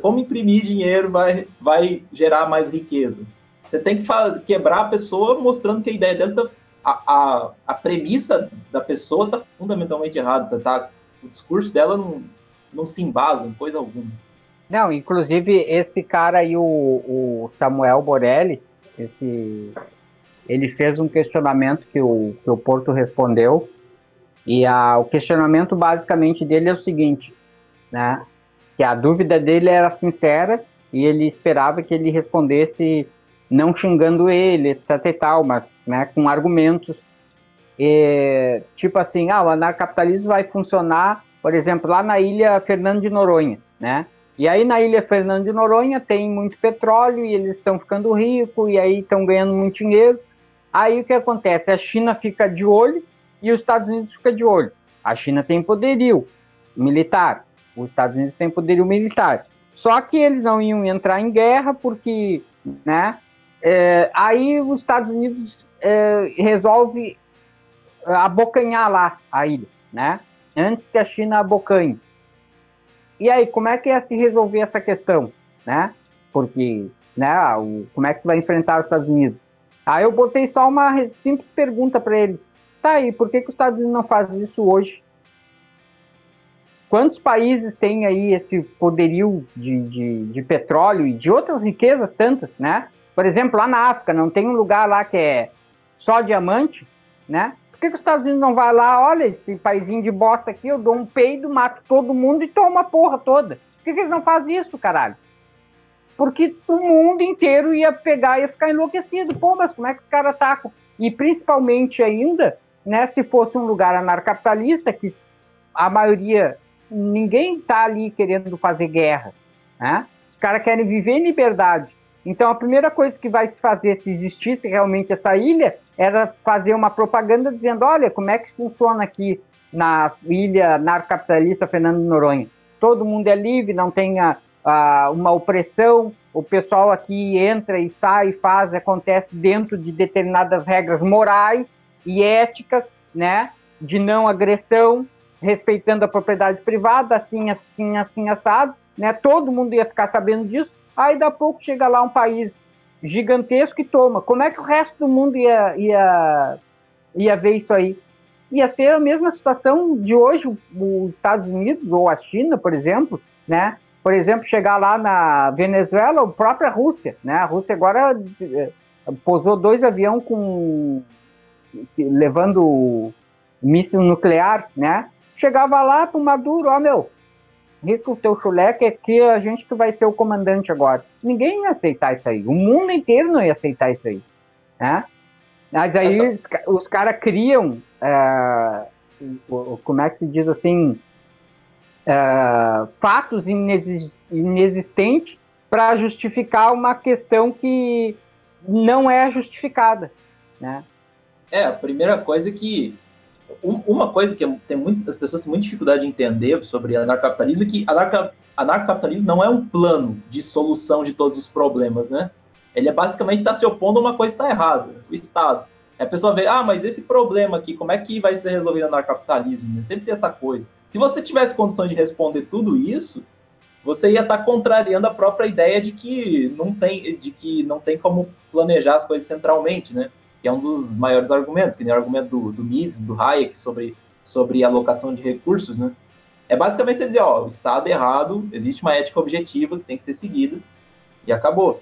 como imprimir dinheiro vai, vai gerar mais riqueza? Você tem que quebrar a pessoa mostrando que a ideia dela tá, a, a, a premissa da pessoa tá fundamentalmente errada, tá? O discurso dela não, não se embasa em coisa alguma. Não, inclusive esse cara aí, o, o Samuel Borelli, esse, ele fez um questionamento que o, que o Porto respondeu, e a, o questionamento basicamente dele é o seguinte, né? que a dúvida dele era sincera e ele esperava que ele respondesse não xingando ele, etc e tal, mas né, com argumentos. E, tipo assim, ah, o anarcapitalismo vai funcionar, por exemplo, lá na ilha Fernando de Noronha, né? E aí na ilha Fernando de Noronha tem muito petróleo e eles estão ficando ricos e aí estão ganhando muito dinheiro. Aí o que acontece? A China fica de olho e os Estados Unidos fica de olho. A China tem poderio militar, os Estados Unidos têm poderio militar. Só que eles não iam entrar em guerra porque, né? É, aí os Estados Unidos é, resolve abocanhar lá a ilha, né? Antes que a China abocanhe. E aí, como é que ia se resolver essa questão, né? Porque, né, o, como é que vai enfrentar os Estados Unidos? Aí eu botei só uma simples pergunta para ele. Tá aí, por que, que os Estados Unidos não fazem isso hoje? Quantos países têm aí esse poderio de, de, de, petróleo e de outras riquezas tantas, né? Por exemplo, lá na África, não tem um lugar lá que é só diamante, né? Por que, que os Estados Unidos não vai lá, olha esse paizinho de bosta aqui, eu dou um peido, mato todo mundo e toma a porra toda? Por que, que eles não fazem isso, caralho? Porque o mundo inteiro ia pegar e ia ficar enlouquecido. Pô, mas como é que os caras atacam? E principalmente ainda, né, se fosse um lugar anarcapitalista, que a maioria ninguém está ali querendo fazer guerra. Né? Os caras querem viver em liberdade. Então a primeira coisa que vai se fazer se existisse realmente essa ilha era fazer uma propaganda dizendo, olha, como é que funciona aqui na ilha narcapitalista Fernando Noronha. Todo mundo é livre, não tem a, a, uma opressão, o pessoal aqui entra e sai, faz, acontece dentro de determinadas regras morais e éticas, né, de não agressão, respeitando a propriedade privada, assim, assim, assim, assado, né? Todo mundo ia ficar sabendo disso. Aí, da pouco, chega lá um país gigantesco e toma. Como é que o resto do mundo ia, ia, ia ver isso aí? Ia ser a mesma situação de hoje, os Estados Unidos ou a China, por exemplo, né? Por exemplo, chegar lá na Venezuela, a própria Rússia, né? A Rússia agora eh, posou dois aviões com levando míssil nuclear, né? chegava lá pro Maduro, ó, meu, risca o teu chulé que aqui a gente que vai ser o comandante agora. Ninguém ia aceitar isso aí. O mundo inteiro não ia aceitar isso aí. Né? Mas aí é, os, os caras criam, é, como é que se diz assim, é, fatos inexistentes para justificar uma questão que não é justificada. Né? É, a primeira coisa é que uma coisa que tem muito, as pessoas têm muita dificuldade de entender sobre anarcapitalismo é que anarca, anarcapitalismo não é um plano de solução de todos os problemas, né? Ele é basicamente está se opondo a uma coisa que está errada, o Estado. a pessoa vê, ah, mas esse problema aqui, como é que vai ser resolvido no anarcapitalismo? Né? Sempre tem essa coisa. Se você tivesse condições de responder tudo isso, você ia estar tá contrariando a própria ideia de que não tem, de que não tem como planejar as coisas centralmente, né? Que é um dos maiores argumentos, que nem o argumento do, do Mises, do Hayek, sobre, sobre alocação de recursos, né? É basicamente você dizer, ó, o Estado é errado, existe uma ética objetiva que tem que ser seguida, e acabou.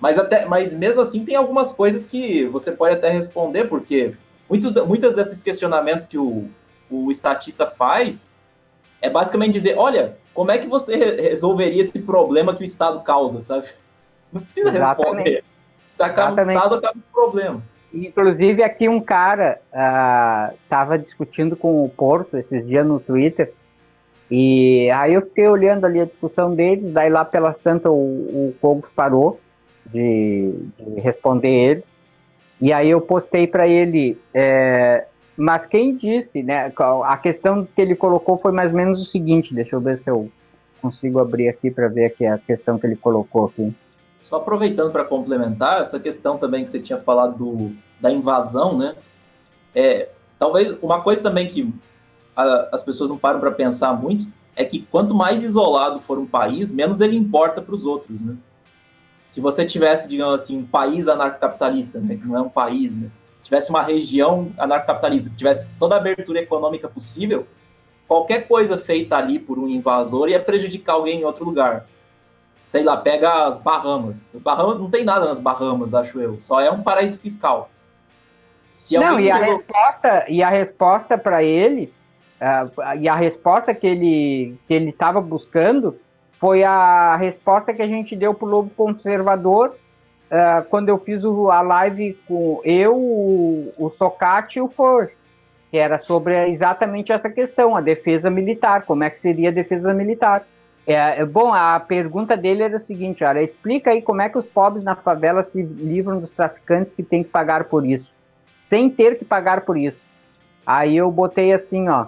Mas, até, mas mesmo assim tem algumas coisas que você pode até responder, porque muitos, muitas desses questionamentos que o, o estatista faz é basicamente dizer, olha, como é que você resolveria esse problema que o Estado causa, sabe? Não precisa Exatamente. responder. Você acaba Exatamente. o Estado, acaba o problema. Inclusive, aqui um cara estava uh, discutindo com o Porto esses dias no Twitter, e aí eu fiquei olhando ali a discussão deles, daí lá pela Santa o, o parou de, de, responder ele, e aí eu postei para ele, é, mas quem disse, né, a questão que ele colocou foi mais ou menos o seguinte, deixa eu ver se eu consigo abrir aqui para ver aqui a questão que ele colocou aqui. Só aproveitando para complementar, essa questão também que você tinha falado do, da invasão, né? É, talvez uma coisa também que a, as pessoas não param para pensar muito é que quanto mais isolado for um país, menos ele importa para os outros, né? Se você tivesse, digamos assim, um país anarcocapitalista, né, que não é um país, mas tivesse uma região anarcocapitalista, que tivesse toda a abertura econômica possível, qualquer coisa feita ali por um invasor ia prejudicar alguém em outro lugar sei lá, pega as Bahamas. As Bahamas não tem nada nas Bahamas, acho eu. Só é um paraíso fiscal. Se não, e a, resposta, e a resposta para ele, uh, e a resposta que ele que ele estava buscando foi a resposta que a gente deu para o Lobo Conservador uh, quando eu fiz o, a live com eu, o, o Socate e o For, que era sobre exatamente essa questão, a defesa militar, como é que seria a defesa militar. É, é, bom, a pergunta dele era o seguinte, olha, explica aí como é que os pobres na favela se livram dos traficantes que têm que pagar por isso, sem ter que pagar por isso. Aí eu botei assim, ó,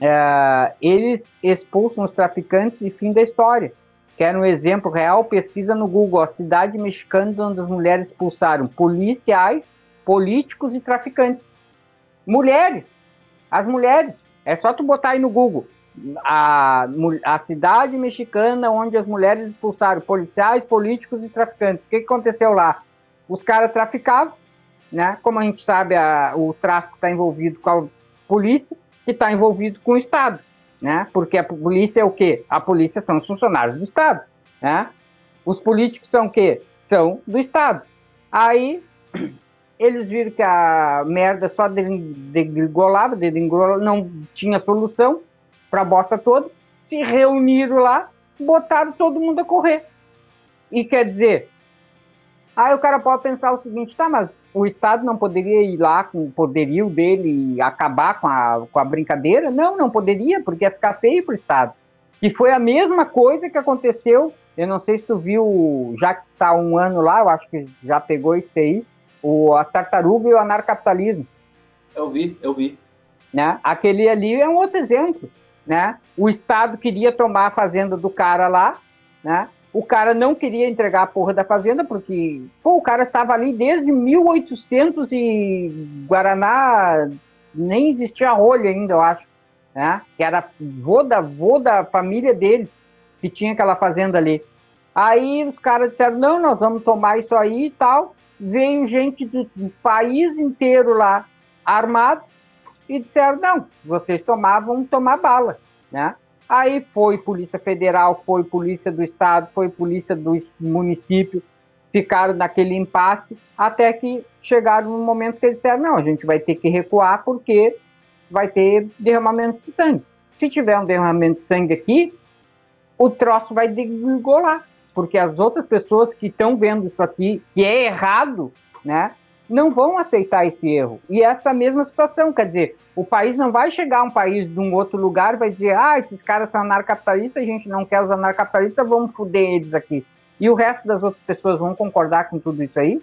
é, eles expulsam os traficantes e fim da história. Quer um exemplo real? Pesquisa no Google, a cidade mexicana onde as mulheres expulsaram policiais, políticos e traficantes. Mulheres, as mulheres, é só tu botar aí no Google, a, a cidade mexicana onde as mulheres expulsaram policiais, políticos e traficantes. O que, que aconteceu lá? Os caras traficavam, né? Como a gente sabe, a, o tráfico está envolvido com a polícia, que está envolvido com o Estado, né? Porque a polícia é o quê? A polícia são os funcionários do Estado, né? Os políticos são o quê? São do Estado. Aí [clears throat] eles viram que a merda só degringolava, degringolava, não tinha solução, para a bosta toda, se reuniram lá, botaram todo mundo a correr. E quer dizer, aí o cara pode pensar o seguinte, tá, mas o Estado não poderia ir lá com o poderio dele e acabar com a, com a brincadeira? Não, não poderia, porque ia ficar feio para o Estado. E foi a mesma coisa que aconteceu, eu não sei se tu viu, já que está um ano lá, eu acho que já pegou isso aí, o, a tartaruga e o anarcapitalismo. Eu vi, eu vi. Né? Aquele ali é um outro exemplo né? O Estado queria tomar a fazenda do cara lá, né? O cara não queria entregar a porra da fazenda porque, pô, o cara estava ali desde 1800 e Guaraná nem existia olho ainda, eu acho, né? Que era vô da, vô da família dele que tinha aquela fazenda ali. Aí os caras disseram, não, nós vamos tomar isso aí e tal. Veio gente do, do país inteiro lá armado e disseram, não, vocês tomavam tomar bala, né? Aí foi Polícia Federal, foi Polícia do Estado, foi Polícia do município, ficaram naquele impasse, até que chegaram no momento que eles disseram, não, a gente vai ter que recuar porque vai ter derramamento de sangue. Se tiver um derramamento de sangue aqui, o troço vai degringolar, porque as outras pessoas que estão vendo isso aqui, que é errado, né, não vão aceitar esse erro. E essa mesma situação, quer dizer, o país não vai chegar a um país de um outro lugar vai dizer, ah, esses caras são anarcapitalistas, a gente não quer os anarcapitalistas, vamos foder eles aqui. E o resto das outras pessoas vão concordar com tudo isso aí,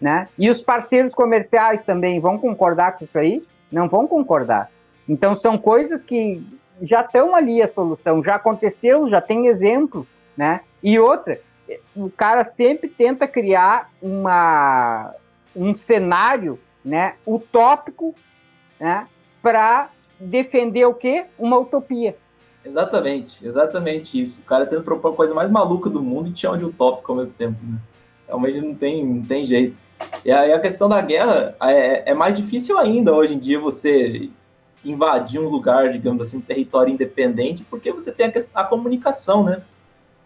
né? E os parceiros comerciais também vão concordar com isso aí? Não vão concordar. Então são coisas que já estão ali a solução, já aconteceu, já tem exemplo, né? E outra, o cara sempre tenta criar uma um cenário né, utópico né, para defender o quê? Uma utopia. Exatamente, exatamente isso. O cara tenta propor a coisa mais maluca do mundo e te chama de utópico ao mesmo tempo. Né? Realmente não tem, não tem jeito. E aí a questão da guerra é, é mais difícil ainda hoje em dia você invadir um lugar, digamos assim, um território independente, porque você tem a, a comunicação, né?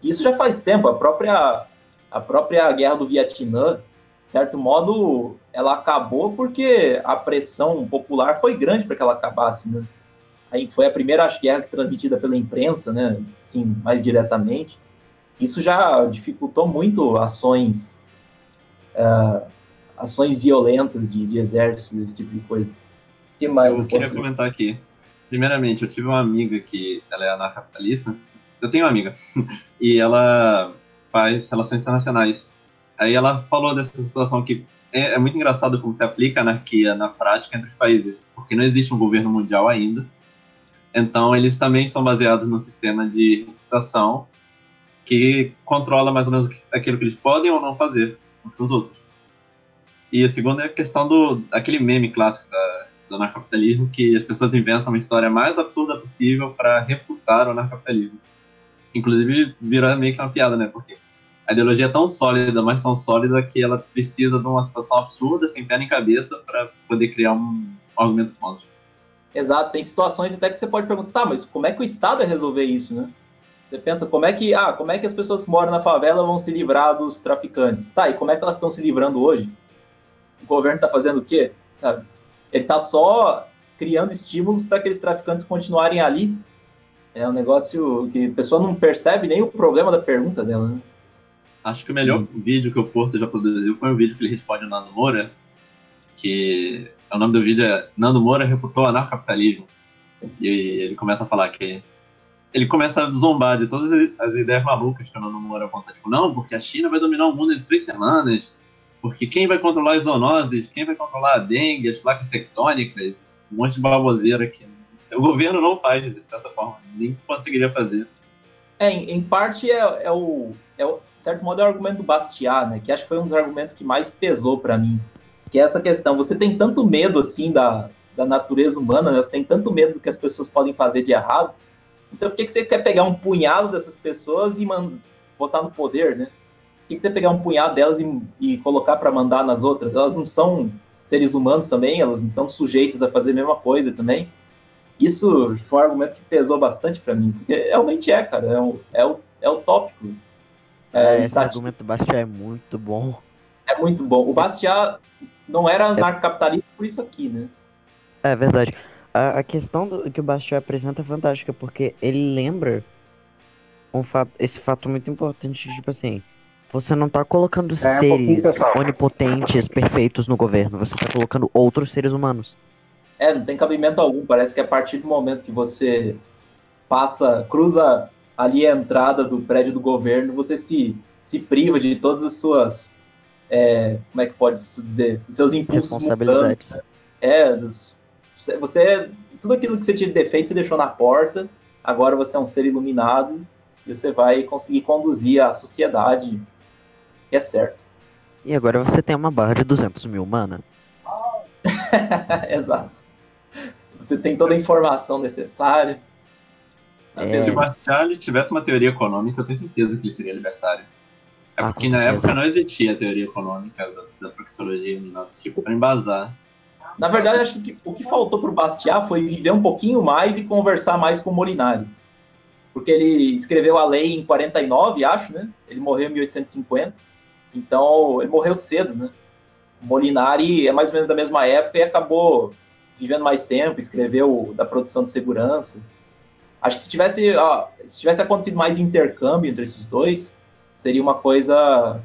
Isso já faz tempo. A própria, a própria guerra do Vietnã, certo modo, ela acabou porque a pressão popular foi grande para que ela acabasse, né? Aí foi a primeira guerra transmitida pela imprensa, né? Sim, mais diretamente. Isso já dificultou muito ações, uh, ações violentas de, de exércitos, esse tipo de coisa. O que mais? Eu, eu queria comentar aqui. Primeiramente, eu tive uma amiga que ela é anarcapitalista. Eu tenho uma amiga [laughs] e ela faz relações internacionais. Aí ela falou dessa situação que é, é, muito engraçado como se aplica a anarquia na prática entre os países, porque não existe um governo mundial ainda. Então, eles também são baseados no sistema de reputação que controla mais ou menos aquilo que eles podem ou não fazer uns com os outros. E a segunda é a questão do aquele meme clássico da, do anarcapitalismo, que as pessoas inventam uma história mais absurda possível para refutar o anarcapitalismo. Inclusive, virou meio que uma piada, né? Porque a ideologia é tão sólida, mas tão sólida que ela precisa de uma situação absurda, sem pé nem cabeça, para poder criar um, argumento contra. Exato, tem situações até que você pode perguntar, tá, mas como é que o Estado vai resolver isso, né? Você pensa, como é que, ah, como é que as pessoas que moram na favela vão se livrar dos traficantes? Tá, e como é que elas estão se livrando hoje? O governo está fazendo o quê? Sabe? Ele está só criando estímulos para aqueles traficantes continuarem ali. É um negócio que a pessoa não percebe nem o problema da pergunta dela, né? Acho que o melhor vídeo que o Porto já produziu foi um vídeo que ele responde ao Nando Moura, que o nome do vídeo é Nando Moura refutou o anarcapitalismo. E ele começa a falar que ele começa a zombar de todas as ideias malucas que o Nando Moura aponta. Tipo, não, porque a China vai dominar o mundo em três semanas, porque quem vai controlar as zoonoses, quem vai controlar a dengue, as placas tectônicas, um monte de baboseira que o governo não faz, de certa forma, nem conseguiria fazer. É, em, em parte é, é, o, é certo modo, é o argumento do Bastiat, né? Que acho que foi um dos argumentos que mais pesou para mim. Que é essa questão, você tem tanto medo, assim, da, da natureza humana, né? Você tem tanto medo do que as pessoas podem fazer de errado. Então por que, que você quer pegar um punhado dessas pessoas e botar no poder, né? Por que, que você pegar um punhado delas e, e colocar para mandar nas outras? Elas não são seres humanos também, elas não estão sujeitas a fazer a mesma coisa também. Isso foi um argumento que pesou bastante para mim, porque realmente é, cara, é o, é o, é o tópico. É, esse argumento do Bastiat é muito bom. É muito bom. O Bastiat não era anarcocapitalista por isso aqui, né? É verdade. A, a questão do, que o Bastiat apresenta é fantástica, porque ele lembra um fato, esse fato muito importante, tipo assim, você não tá colocando é, seres um onipotentes, perfeitos no governo, você tá colocando outros seres humanos. É, não tem cabimento algum. Parece que a partir do momento que você passa, cruza ali a entrada do prédio do governo, você se, se priva de todas as suas. É, como é que pode se dizer? Os seus impulsos. Responsabilidades. Mudantes, é, você. Tudo aquilo que você tinha de defeito, você deixou na porta. Agora você é um ser iluminado e você vai conseguir conduzir a sociedade. Que é certo. E agora você tem uma barra de 200 mil mana. [laughs] Exato. Você tem toda a informação necessária. É. Se o Marshall tivesse uma teoria econômica, eu tenho certeza que ele seria libertário. É ah, porque na época não existia a teoria econômica da, da proxologia tipo, para embasar. Na verdade, acho que o que faltou para o Bastiat foi viver um pouquinho mais e conversar mais com o Molinari. Porque ele escreveu a lei em 49, acho, né? Ele morreu em 1850. Então, ele morreu cedo, né? Molinari é mais ou menos da mesma época e acabou vivendo mais tempo, escreveu da produção de segurança. Acho que se tivesse, ó, se tivesse acontecido mais intercâmbio entre esses dois, seria uma coisa.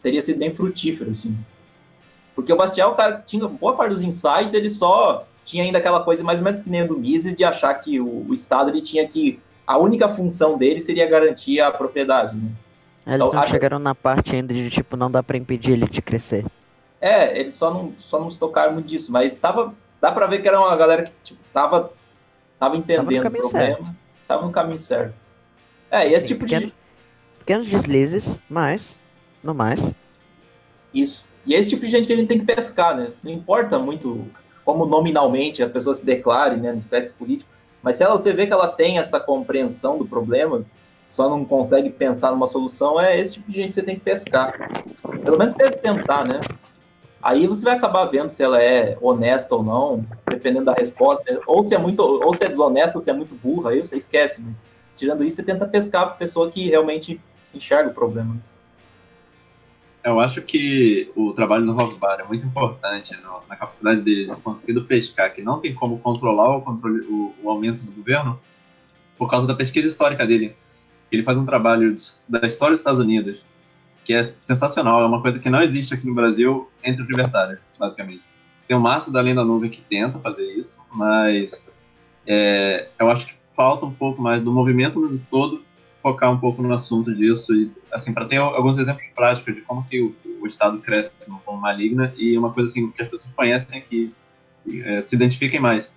teria sido bem frutífero, assim. Porque o Bastial, o cara tinha boa parte dos insights, ele só tinha ainda aquela coisa mais ou menos que nem a do Mises, de achar que o, o Estado ele tinha que. a única função dele seria garantir a propriedade, né? Eles então, não acho... chegaram na parte ainda de tipo, não dá para impedir ele de crescer. É, eles só não, só não se tocaram muito disso, mas tava, dá pra ver que era uma galera que tipo, tava, tava entendendo tava o problema, certo. tava no caminho certo. É, e esse Sim, tipo pequeno, de. Pequenos deslizes, mas, no mais. Isso. E é esse tipo de gente que a gente tem que pescar, né? Não importa muito como nominalmente a pessoa se declare né, no espectro político, mas se ela, você vê que ela tem essa compreensão do problema, só não consegue pensar numa solução, é esse tipo de gente que você tem que pescar. Pelo menos deve tentar, né? Aí você vai acabar vendo se ela é honesta ou não, dependendo da resposta. Ou se é muito, ou se é desonesta, ou se é muito burra, aí você esquece. Mas tirando isso, você tenta pescar a pessoa que realmente enxerga o problema. Eu acho que o trabalho do Rosbar é muito importante no, na capacidade dele de conseguir pescar, que não tem como controlar o, controle, o, o aumento do governo por causa da pesquisa histórica dele. Ele faz um trabalho da história dos Estados Unidos, que é sensacional, é uma coisa que não existe aqui no Brasil entre os libertários, basicamente. Tem o Márcio da Lenda Nuvem que tenta fazer isso, mas é, eu acho que falta um pouco mais do movimento todo focar um pouco no assunto disso e assim para ter alguns exemplos práticos de como que o, o Estado cresce de forma maligna e uma coisa assim que as pessoas conhecem que é, se identifiquem mais,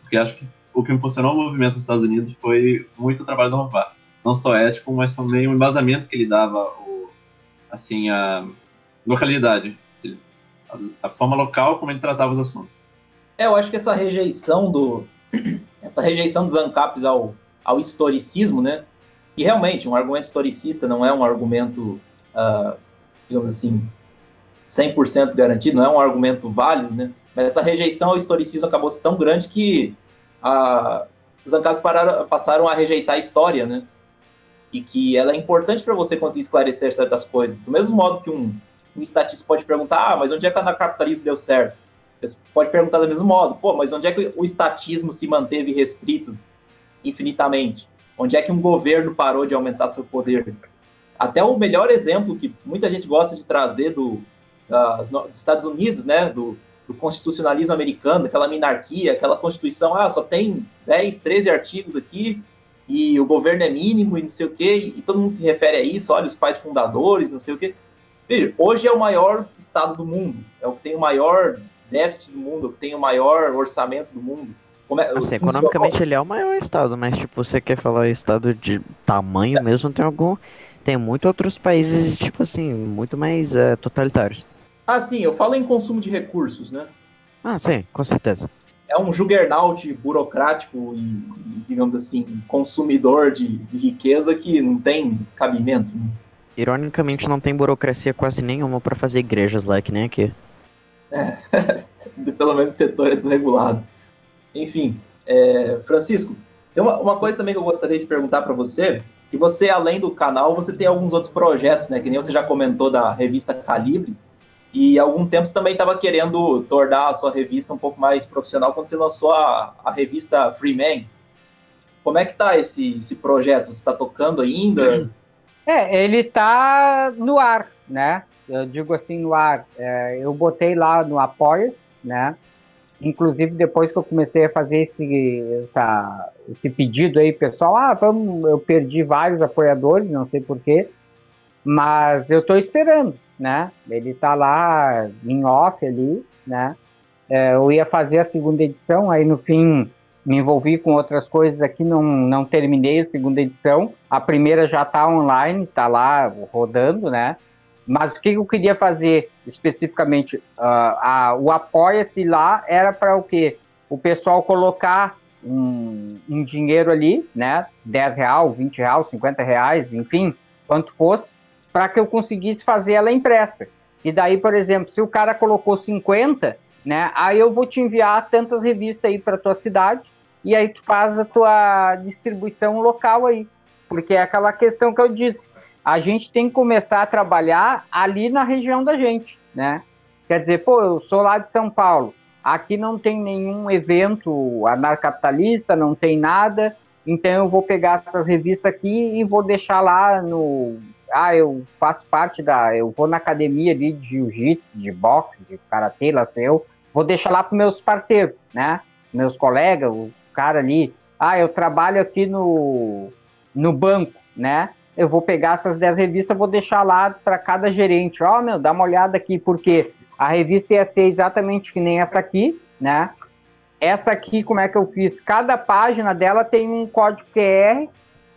porque acho que o que impulsionou o movimento nos Estados Unidos foi muito o trabalho do Rovar, não só ético, mas também o embasamento que ele dava assim, a localidade, a, a forma local como ele tratava os assuntos. É, eu acho que essa rejeição do [clears throat] essa rejeição dos ANCAPs ao, ao historicismo, né? E realmente, um argumento historicista não é um argumento, uh, digamos assim, 100% garantido, não é um argumento válido, né? Mas essa rejeição ao historicismo acabou se tão grande que uh, os ANCAPs pararam, passaram a rejeitar a história, né? E que ela é importante para você conseguir esclarecer certas coisas. Do mesmo modo que um, um estatista pode perguntar, ah, mas onde é que o anarcapitalismo deu certo? Você pode perguntar do mesmo modo, pô, mas onde é que o estatismo se manteve restrito infinitamente? Onde é que um governo parou de aumentar seu poder? Até o melhor exemplo que muita gente gosta de trazer do, da, dos Estados Unidos, né, do, do constitucionalismo americano, aquela minarquia, aquela constituição, ah, só tem 10, 13 artigos aqui, e o governo é mínimo e não sei o quê, e todo mundo se refere a isso, olha, os pais fundadores, não sei o quê. Veja, hoje é o maior estado do mundo, é o que tem o maior déficit do mundo, é o que tem o maior orçamento do mundo. É, assim, economicamente ele é o maior estado, mas tipo, você quer falar estado de tamanho é. mesmo, tem algum. Tem muitos outros países, tipo assim, muito mais é, totalitários. Ah, sim, eu falo em consumo de recursos, né? Ah, sim, com certeza. É um juggernaut burocrático e, digamos assim, consumidor de, de riqueza que não tem cabimento. Né? Ironicamente, não tem burocracia quase nenhuma para fazer igrejas lá, que nem aqui. É, [laughs] pelo menos o setor é desregulado. Enfim, é, Francisco, tem uma, uma, coisa também que eu gostaria de perguntar para você, que você, além do canal, você tem alguns outros projetos, né? Que nem você já comentou da revista Calibre, e há algum tempo você também estava querendo tornar a sua revista um pouco mais profissional quando você lançou a, a revista Freeman. Como é que tá esse, esse projeto? Você está tocando ainda? [clears throat] É, ele está no ar, né? Eu digo assim, no ar. É, eu botei lá no Apoia, né? Inclusive, depois que eu comecei a fazer esse, essa, esse pedido aí, pessoal, ah, vamos, eu perdi vários apoiadores, não sei porquê, mas eu estou esperando, né? Ele está lá em off ali, né? É, eu ia fazer a segunda edição, aí no fim me envolvi com outras coisas aqui, não, não terminei a segunda edição. A primeira já está online, está lá rodando, né? Mas o que eu queria fazer especificamente? Uh, a, o Apoia-se lá era para o quê? O pessoal colocar um, um, dinheiro ali, né? 10 real, 20 real, 50 reais, enfim, quanto fosse, para que eu conseguisse fazer ela impressa. E daí, por exemplo, se o cara colocou 50, né? Aí eu vou te enviar tantas revistas aí para tua cidade e aí tu faz a tua distribuição local aí. Porque é aquela questão que eu disse a gente tem que começar a trabalhar ali na região da gente, né? Quer dizer, pô, eu sou lá de São Paulo, aqui não tem nenhum evento anarcapitalista, não tem nada, então eu vou pegar essas revistas aqui e vou deixar lá no. Ah, eu faço parte da. Eu vou na academia ali de jiu-jitsu, de boxe, de karatê, lá sei eu. Vou deixar lá para meus parceiros, né? Meus colegas, o cara ali. Ah, eu trabalho aqui no, no banco, né? eu vou pegar essas 10 revistas, vou deixar lá para cada gerente. Ó, oh, meu, dá uma olhada aqui, porque a revista ia ser exatamente que nem essa aqui, né? Essa aqui, como é que eu fiz? Cada página dela tem um código QR,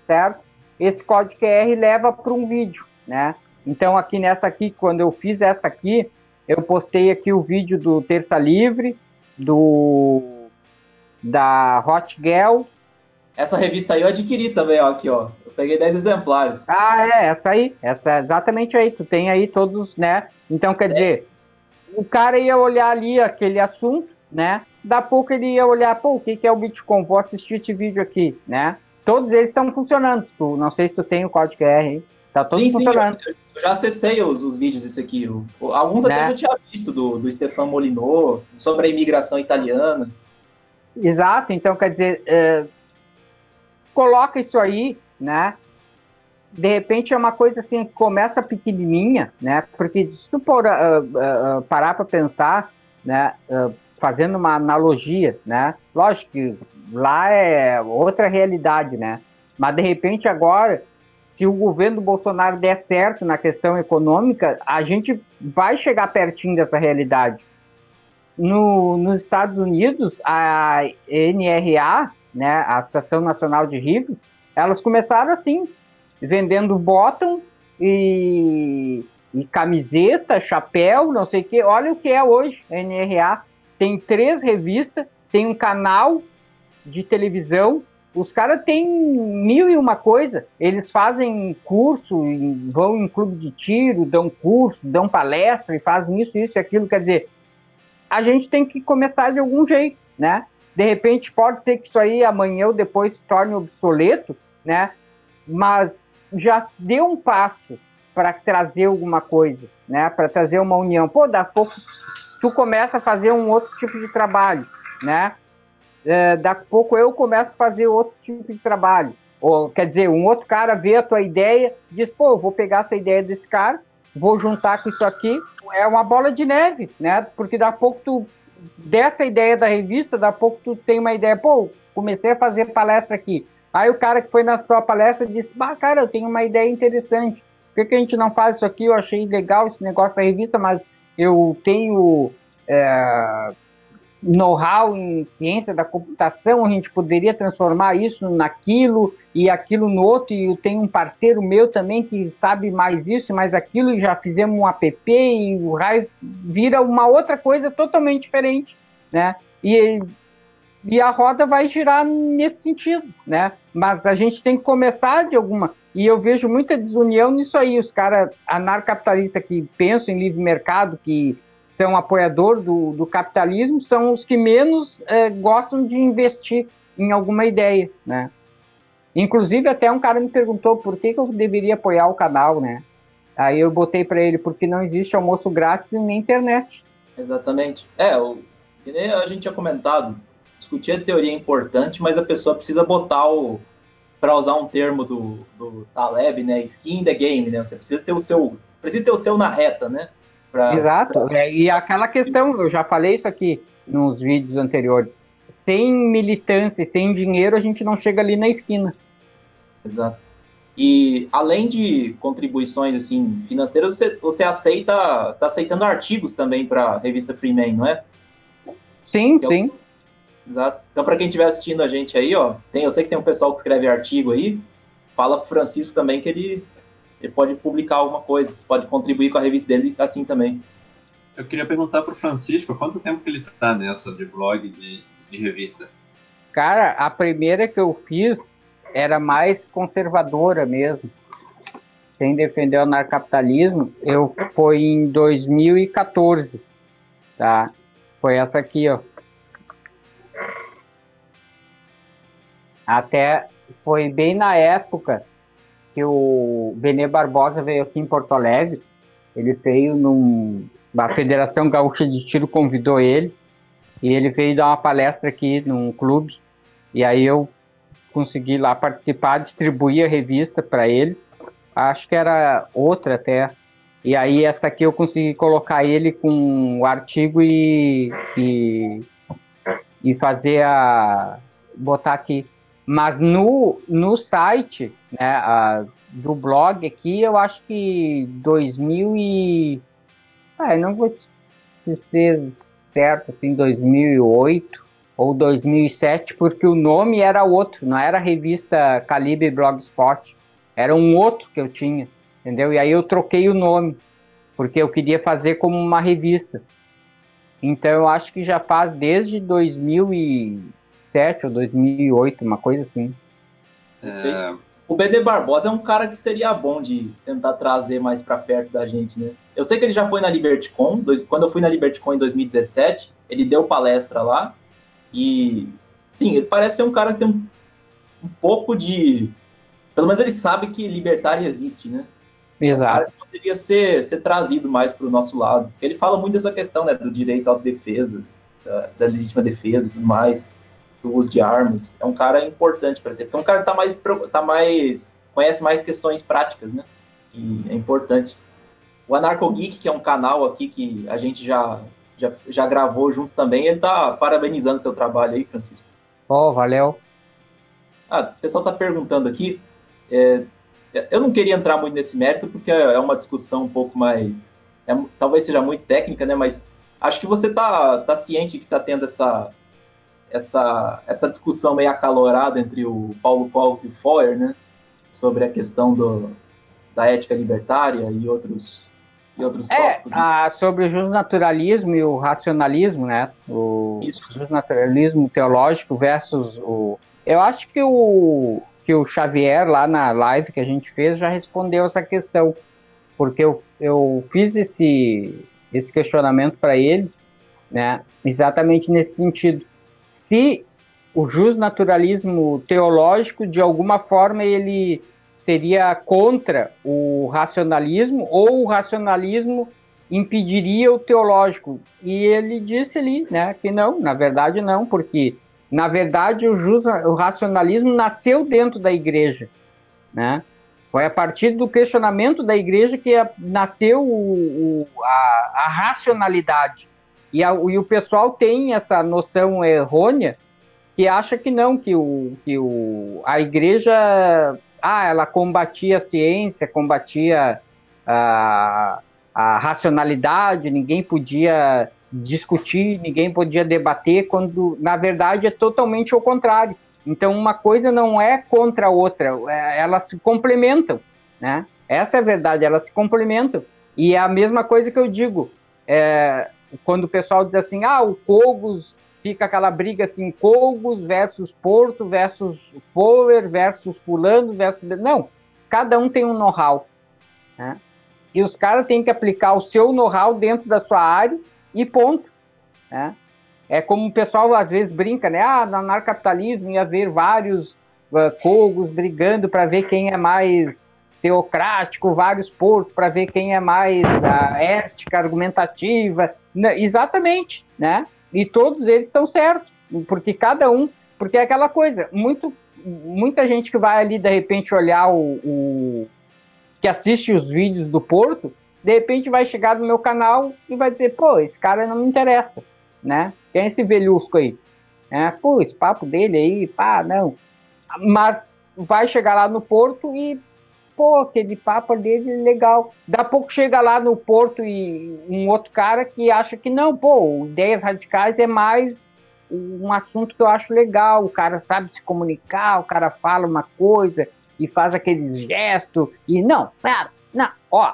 certo? Esse código QR leva para um vídeo, né? Então, aqui nessa aqui, quando eu fiz essa aqui, eu postei aqui o vídeo do Terça Livre, do da Hot Girl. Essa revista aí eu adquiri também, ó, aqui, ó peguei 10 exemplares. Ah, é, essa aí. Essa, exatamente aí. Tu tem aí todos, né? Então, quer é. dizer, o cara ia olhar ali aquele assunto, né? Da pouco ele ia olhar, pô, o que, que é o Bitcoin? Vou assistir esse vídeo aqui, né? Todos eles estão funcionando. Tu, não sei se tu tem o código QR aí. Tá todos sim, funcionando. Sim, eu, já acessei os, os vídeos desse aqui. alguns né? até eu tinha visto, do, do Stefan Molinot, sobre a imigração italiana. Exato, então quer dizer, é, coloca isso aí, né? De repente é uma coisa assim que começa pequenininha, né? Porque se tu uh, uh, parar para pensar, né? Uh, fazendo uma analogia, né? Lógico que lá é outra realidade, né? Mas de repente agora, se o governo Bolsonaro der certo na questão econômica, a gente vai chegar pertinho dessa realidade. No, nos Estados Unidos, a NRA, né, a Associação Nacional de Ricos, elas começaram assim, vendendo bottom e, e camiseta, chapéu, não sei o que. Olha o que é hoje a NRA. Tem três revistas, tem um canal de televisão. Os caras têm mil e uma coisa. Eles fazem curso, vão em clube de tiro, dão curso, dão palestra e fazem isso, isso e aquilo. Quer dizer, a gente tem que começar de algum jeito, né? De repente, pode ser que isso aí amanhã ou depois se torne obsoleto, né? Mas já deu um passo para trazer alguma coisa, né? Para trazer uma união. Pô, dá pouco tu começa a fazer um outro tipo de trabalho, né? é, daqui a pouco eu começo a fazer outro tipo de trabalho. Ou, quer dizer, um outro cara vê a tua ideia, diz, pô, vou pegar essa ideia desse cara, vou juntar com isso aqui. É uma bola de neve, né? Porque daqui a pouco tu, dessa ideia da revista, daqui a pouco tu tem uma ideia, pô, comecei a fazer palestra aqui. Aí o cara que foi na sua palestra disse, bah, cara, eu tenho uma ideia interessante. Por que, que a gente não faz isso aqui? Eu achei legal esse negócio da revista, mas eu tenho é, know-how em ciência da computação, a gente poderia transformar isso naquilo e aquilo no outro, e eu tenho um parceiro meu também que sabe mais isso, mais aquilo, e já fizemos um app e o raio vira uma outra coisa totalmente diferente, né? E, e a roda vai girar nesse sentido, né? Mas a gente tem que começar de alguma... E eu vejo muita desunião nisso aí, os caras anarcapitalistas que pensam em livre mercado, que são apoiador do, do capitalismo são os que menos é, gostam de investir em alguma ideia, né? Inclusive até um cara me perguntou por que, que eu deveria apoiar o canal, né? Aí eu botei para ele porque não existe almoço grátis nem internet. Exatamente. É, o, a gente tinha comentado, discutir a teoria é importante, mas a pessoa precisa botar o para usar um termo do, do Taleb, né, skin in the game, né? Você precisa ter o seu, precisa ter o seu na reta, né? Pra, Exato. Pra... É, e aquela questão, eu já falei isso aqui nos vídeos anteriores. Sem militância, sem dinheiro, a gente não chega ali na esquina. Exato. E além de contribuições assim financeiras, você, você aceita, tá aceitando artigos também para a revista Freeman, não é? Sim, é sim. Exato. Então, para quem estiver assistindo a gente aí, ó, tem, eu sei que tem um pessoal que escreve artigo aí. Fala pro Francisco também que ele ele pode publicar alguma coisa, pode contribuir com a revista dele assim também. Eu queria perguntar para o Francisco quanto tempo que ele está nessa de blog de, de revista? Cara, a primeira que eu fiz era mais conservadora mesmo, sem defender o anarcapitalismo, eu foi em 2014, tá? Foi essa aqui, ó. Até foi bem na época que o Benê Barbosa veio aqui em Porto Alegre. Ele veio num. A Federação Gaúcha de Tiro convidou ele. E ele veio dar uma palestra aqui num clube. E aí eu consegui lá participar, distribuir a revista para eles. Acho que era outra até. E aí essa aqui eu consegui colocar ele com o artigo e, e, e fazer a. botar aqui mas no, no site né, a, do blog aqui, eu acho que 2000 e... Ah, não vou ser certo, assim, 2008 ou 2007, porque o nome era outro, não era a revista Calibre Blogspot, era um outro que eu tinha, entendeu? E aí eu troquei o nome, porque eu queria fazer como uma revista. Então eu acho que já faz desde 2000 e 2007 ou 2008, uma coisa assim. É... O BD Barbosa é um cara que seria bom de tentar trazer mais para perto da gente, né? Eu sei que ele já foi na LibertyCon, quando eu fui na LibertyCon em 2017, ele deu palestra lá, e sim, ele parece ser um cara que tem um, um pouco de. Pelo menos ele sabe que libertário existe, né? Exato. Um poderia ser, ser trazido mais para o nosso lado. Ele fala muito dessa questão né, do direito à defesa, da, da legítima defesa e tudo mais do uso de armas. É um cara importante para ter, porque é um cara que tá mais, tá mais conhece mais questões práticas, né? E é importante. O Anarco Geek, que é um canal aqui que a gente já, já, já gravou junto também, ele tá parabenizando seu trabalho aí, Francisco. Oh, valeu. Ah, o pessoal tá perguntando aqui. É, eu não queria entrar muito nesse mérito, porque é uma discussão um pouco mais. É, talvez seja muito técnica, né? Mas acho que você tá, tá ciente que tá tendo essa, essa, essa discussão meio acalorada entre o Paulo Colos e o Foer, né? Sobre a questão do, da ética libertária e outros, e outros é, tópicos. Né? sobre o justnaturalismo e o racionalismo, né? O Isso. justnaturalismo teológico versus o... Eu acho que o, que o Xavier, lá na live que a gente fez, já respondeu essa questão. Porque eu, eu fiz esse, esse questionamento para ele, né? Exatamente nesse sentido se o justnaturalismo teológico, de alguma forma, ele seria contra o racionalismo ou o racionalismo impediria o teológico. E ele disse ali, né, que não, na verdade não, porque Na verdade, o, just, o racionalismo nasceu dentro da igreja, né? Foi a partir do questionamento da igreja que nasceu o, o, a, a, racionalidade. E, a, e, o pessoal tem essa noção errônea que acha que não, que, o, que o, a igreja ah, ela combatia a ciência, combatia a, a racionalidade, ninguém podia discutir, ninguém podia debater, quando na verdade é totalmente o contrário. Então, uma coisa não é contra a outra, é, elas se complementam, né? Essa é a verdade, elas se complementam. E é a mesma coisa que eu digo, é, quando o pessoal diz assim, ah, o Cogos, fica aquela briga assim, Cogos versus Porto versus Power versus fulano versus... Não, cada um tem um know-how, né? E os caras têm que aplicar o seu know-how dentro da sua área e ponto, né? É como o pessoal às vezes brinca, né? Ah, no anarcapitalismo ia haver vários uh, cogos brigando para ver quem é mais teocrático, vários portos para ver quem é mais uh, ética, argumentativa. exatamente, né? E todos eles estão certos, porque cada um, porque é aquela coisa, muito, muita gente que vai ali de repente olhar o, o que assiste os vídeos do Porto, de repente vai chegar no meu canal e vai dizer, pô, esse cara não me interessa, né? Quem é esse velhusco aí? É, pô, esse papo dele aí, pá, não. Mas vai chegar lá no Porto e, pô, aquele papo dele é legal. Da pouco chega lá no Porto e um outro cara que acha que não, pô, ideias radicais é mais um assunto que eu acho legal. O cara sabe se comunicar, o cara fala uma coisa e faz aquele gesto e não, pera, não, ó,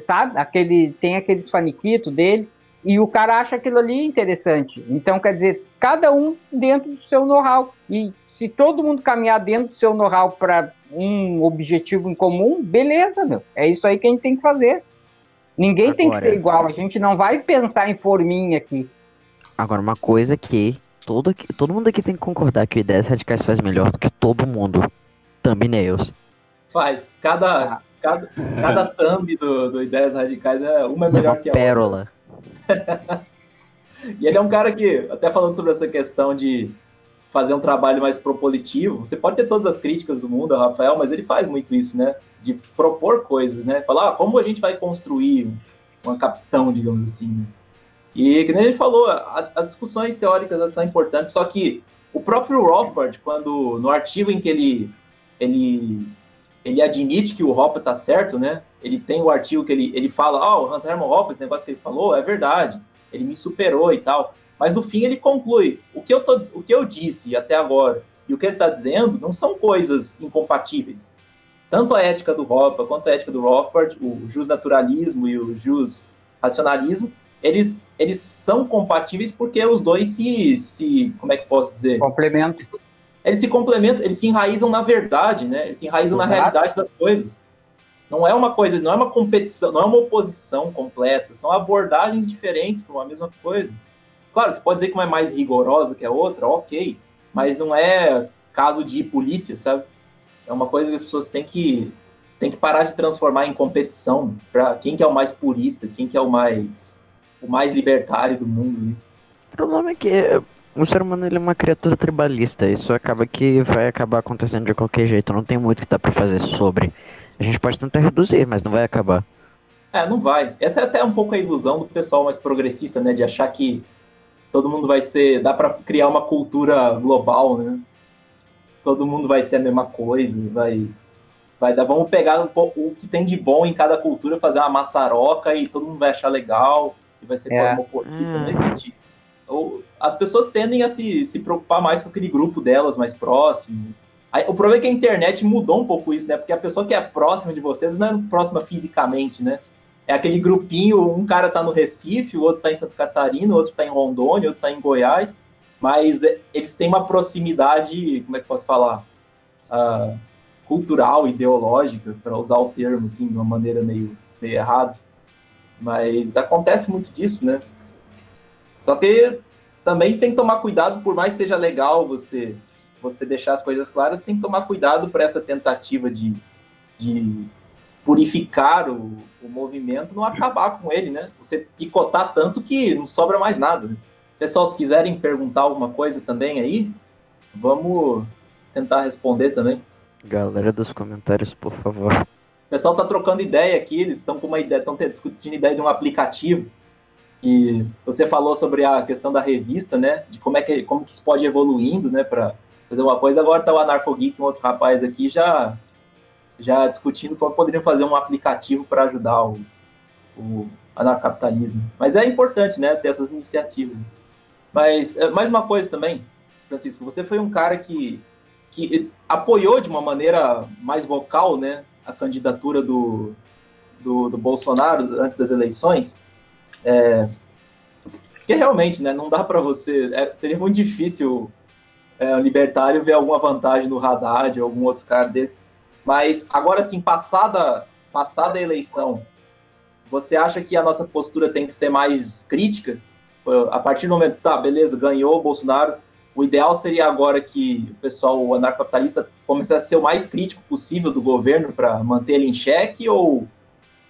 sabe? Aquele, tem aqueles faniquitos dele e o cara acha aquilo ali interessante. Então, quer dizer, cada um dentro do seu know-how. E se todo mundo caminhar dentro do seu know-how para um objetivo em comum, beleza, meu. É isso aí que a gente tem que fazer. Ninguém Agora, tem que ser igual. A gente não vai pensar em forminha aqui. Agora, uma coisa que todo, todo mundo aqui tem que concordar que o Ideias Radicais faz melhor do que todo mundo. Thumbnails. Faz. Cada, ah. cada, cada thumb do, do Ideias Radicais é uma é melhor que a pérola. outra. [laughs] e ele é um cara que, até falando sobre essa questão de fazer um trabalho mais propositivo, você pode ter todas as críticas do mundo, Rafael, mas ele faz muito isso, né? De propor coisas, né? Falar, ah, como a gente vai construir uma capstão, digamos assim, né? E, que nem ele falou, a, as discussões teóricas são importantes, só que o próprio Rothbard, quando, no artigo em que ele, ele, ele admite que o Hopper está certo, né? ele tem o artigo que ele, ele fala, ó, oh, o Hans Hermann Hoppe, esse negócio que ele falou é verdade, ele me superou e tal. Mas no fim ele conclui, o que eu, tô, o que eu disse até agora e o que ele está dizendo não são coisas incompatíveis. Tanto a ética do Hoppe quanto a ética do Rothbard, o justnaturalismo e o just racionalismo, eles, eles são compatíveis porque os dois se, se como é que posso dizer? Complementam. Eles se complementam, eles se enraizam na verdade, né? Eles se enraizam Exato. na realidade das coisas. Não é uma coisa, não é uma competição, não é uma oposição completa, são abordagens diferentes para uma mesma coisa. Claro, você pode dizer que uma é mais rigorosa que a outra, ok, mas não é caso de polícia, sabe? É uma coisa que as pessoas têm que têm que parar de transformar em competição para quem que é o mais purista, quem que é o mais o mais libertário do mundo. Né? O problema é que o ser humano ele é uma criatura tribalista, isso acaba que vai acabar acontecendo de qualquer jeito, não tem muito que dá para fazer sobre. A gente pode tentar reduzir, mas não vai acabar. É, não vai. Essa é até um pouco a ilusão do pessoal mais progressista, né? De achar que todo mundo vai ser. dá para criar uma cultura global, né? Todo mundo vai ser a mesma coisa, vai. Vai dar, vamos pegar um pouco, o que tem de bom em cada cultura, fazer uma maçaroca e todo mundo vai achar legal e vai ser é. cosmopolita. Hum. Não existe isso. Ou, as pessoas tendem a se, se preocupar mais com aquele grupo delas mais próximo o problema é que a internet mudou um pouco isso, né? Porque a pessoa que é próxima de vocês não é próxima fisicamente, né? É aquele grupinho, um cara tá no Recife, o outro tá em Santa Catarina, o outro tá em Rondônia, o outro tá em Goiás, mas é, eles têm uma proximidade, como é que posso falar? Uh, cultural, ideológica, para usar o termo, assim, de uma maneira meio, meio errada. Mas acontece muito disso, né? Só que também tem que tomar cuidado, por mais que seja legal você você deixar as coisas claras, tem que tomar cuidado para essa tentativa de, de purificar o, o movimento, não acabar com ele, né? Você picotar tanto que não sobra mais nada. Né? Pessoal, se quiserem perguntar alguma coisa também aí, vamos tentar responder também. Galera dos comentários, por favor. O pessoal tá trocando ideia aqui, eles estão com uma ideia, estão discutindo ideia de um aplicativo. E você falou sobre a questão da revista, né? De como é que como que isso pode ir evoluindo, né, para fazer uma coisa. Agora tá o Anarco Geek, um outro rapaz aqui já já discutindo como poderiam fazer um aplicativo para ajudar o, o anarcapitalismo. Mas é importante, né, ter essas iniciativas. Mas é, mais uma coisa também, Francisco, você foi um cara que que apoiou de uma maneira mais vocal, né, a candidatura do, do, do Bolsonaro antes das eleições, é, porque realmente, né, não dá para você, é, seria muito difícil é, um libertário ver alguma vantagem no Haddad ou algum outro cara desse. Mas agora sim, passada, passada a eleição, você acha que a nossa postura tem que ser mais crítica? A partir do momento, tá, beleza, ganhou o Bolsonaro, o ideal seria agora que o pessoal o anarcocapitalista começasse a ser o mais crítico possível do governo para manter ele em xeque ou,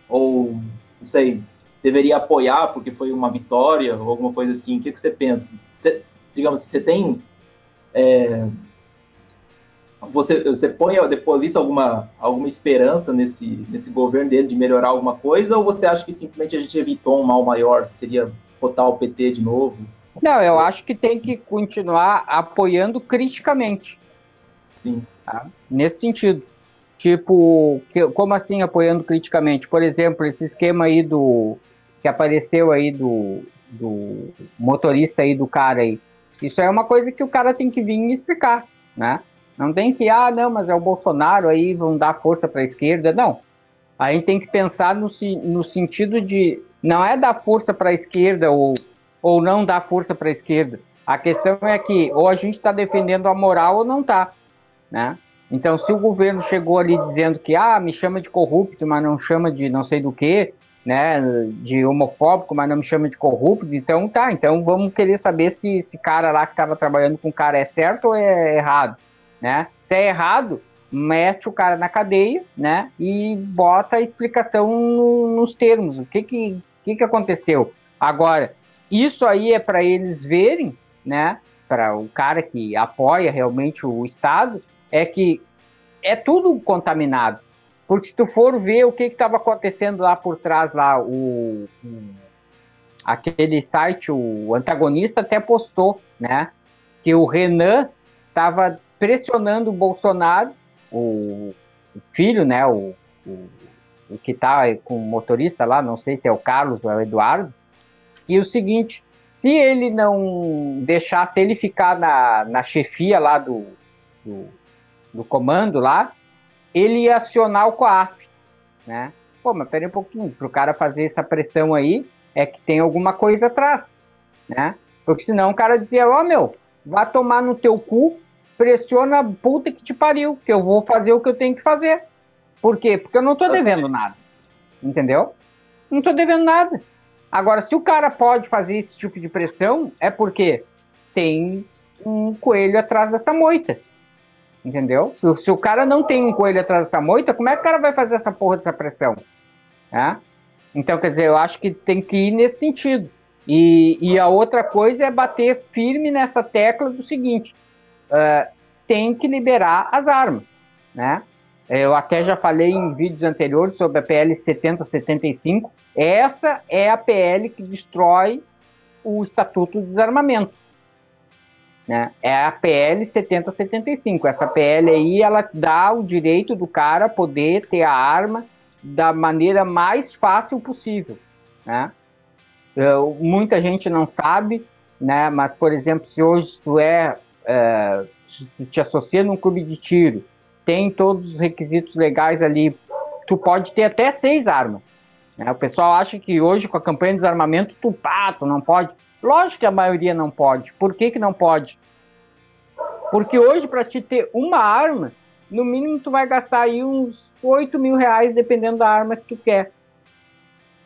ou, não sei, deveria apoiar porque foi uma vitória ou alguma coisa assim? O que, que você pensa? Você, digamos, você tem. É, você, você põe, deposita alguma, alguma esperança nesse, nesse governo dele de melhorar alguma coisa ou você acha que simplesmente a gente evitou um mal maior, que seria botar o PT de novo? Não, eu acho que tem que continuar apoiando criticamente. Sim. Tá? Nesse sentido. Tipo, que, como assim apoiando criticamente? Por exemplo, esse esquema aí do. que apareceu aí do, do motorista aí do cara aí. Isso é uma coisa que o cara tem que vir explicar, né? Não tem que, ah, não, mas é o Bolsonaro aí, vão dar força para a esquerda. Não. A gente tem que pensar no, no sentido de. Não é dar força para a esquerda ou ou não dá força para a esquerda. A questão é que ou a gente está defendendo a moral ou não está, né? Então, se o governo chegou ali dizendo que ah, me chama de corrupto, mas não chama de não sei do que, né, de homofóbico, mas não me chama de corrupto, então tá, então vamos querer saber se esse cara lá que estava trabalhando com o cara é certo ou é errado, né? Se é errado, mete o cara na cadeia, né, e bota a explicação no, nos termos, o que que, que que aconteceu. Agora, isso aí é para eles verem, né? Para o cara que apoia realmente o Estado, é que é tudo contaminado. Porque se tu for ver o que estava acontecendo lá por trás, lá, o, o, aquele site, o antagonista até postou, né? Que o Renan estava pressionando o Bolsonaro, o, o filho, né? O, o, o que está com o motorista lá, não sei se é o Carlos ou é o Eduardo, e o seguinte, se ele não deixasse ele ficar na, na chefia lá do, do, do comando lá, ele ia acionar o COAF, né? Pô, mas peraí um pouquinho, para o cara fazer essa pressão aí, é que tem alguma coisa atrás, né? Porque senão o cara dizia, ó oh, meu, vá tomar no teu cu, pressiona a puta que te pariu, que eu vou fazer o que eu tenho que fazer. Por quê? Porque eu não tô devendo nada, entendeu? Não tô devendo nada. Agora, se o cara pode fazer esse tipo de pressão, é porque tem um coelho atrás dessa moita. Entendeu? Se o cara não tem um coelho atrás dessa moita, como é que o cara vai fazer essa porra dessa pressão? É? Então, quer dizer, eu acho que tem que ir nesse sentido. E, e a outra coisa é bater firme nessa tecla do seguinte: uh, tem que liberar as armas. Né? Eu até já falei em vídeos anteriores sobre a PL 7075. Essa é a PL que destrói o Estatuto do Desarmamento. Né? É a PL 7075. Essa PL aí, ela dá o direito do cara poder ter a arma da maneira mais fácil possível. Né? Eu, muita gente não sabe, né? mas, por exemplo, se hoje tu é, é te associa num clube de tiro, tem todos os requisitos legais ali. Tu pode ter até seis armas. Né? O pessoal acha que hoje, com a campanha de desarmamento, tu, pá, tu não pode. Lógico que a maioria não pode. Por que, que não pode? Porque hoje, para te ter uma arma, no mínimo tu vai gastar aí uns 8 mil reais, dependendo da arma que tu quer.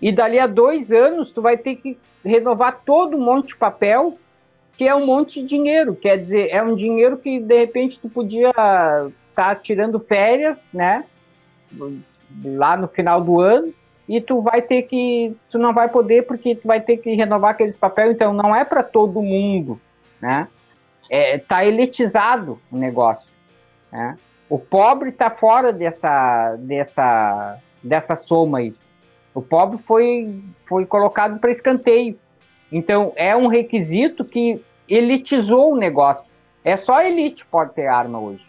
E dali a dois anos, tu vai ter que renovar todo um monte de papel, que é um monte de dinheiro. Quer dizer, é um dinheiro que de repente tu podia tá tirando férias, né? Lá no final do ano, e tu vai ter que, tu não vai poder porque tu vai ter que renovar aqueles papéis, então não é para todo mundo, né? É, tá elitizado o negócio, né? O pobre está fora dessa, dessa, dessa soma aí. O pobre foi, foi colocado para escanteio. Então, é um requisito que elitizou o negócio. É só a elite pode ter arma hoje.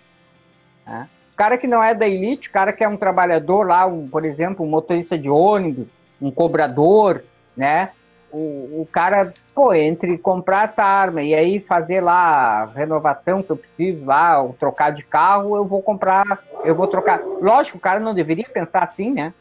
Né? O cara que não é da elite, o cara que é um trabalhador lá, um, por exemplo, um motorista de ônibus, um cobrador, né? O, o cara, pô, entre comprar essa arma e aí fazer lá a renovação que eu preciso lá, ou trocar de carro, eu vou comprar, eu vou trocar. Lógico, o cara não deveria pensar assim, né?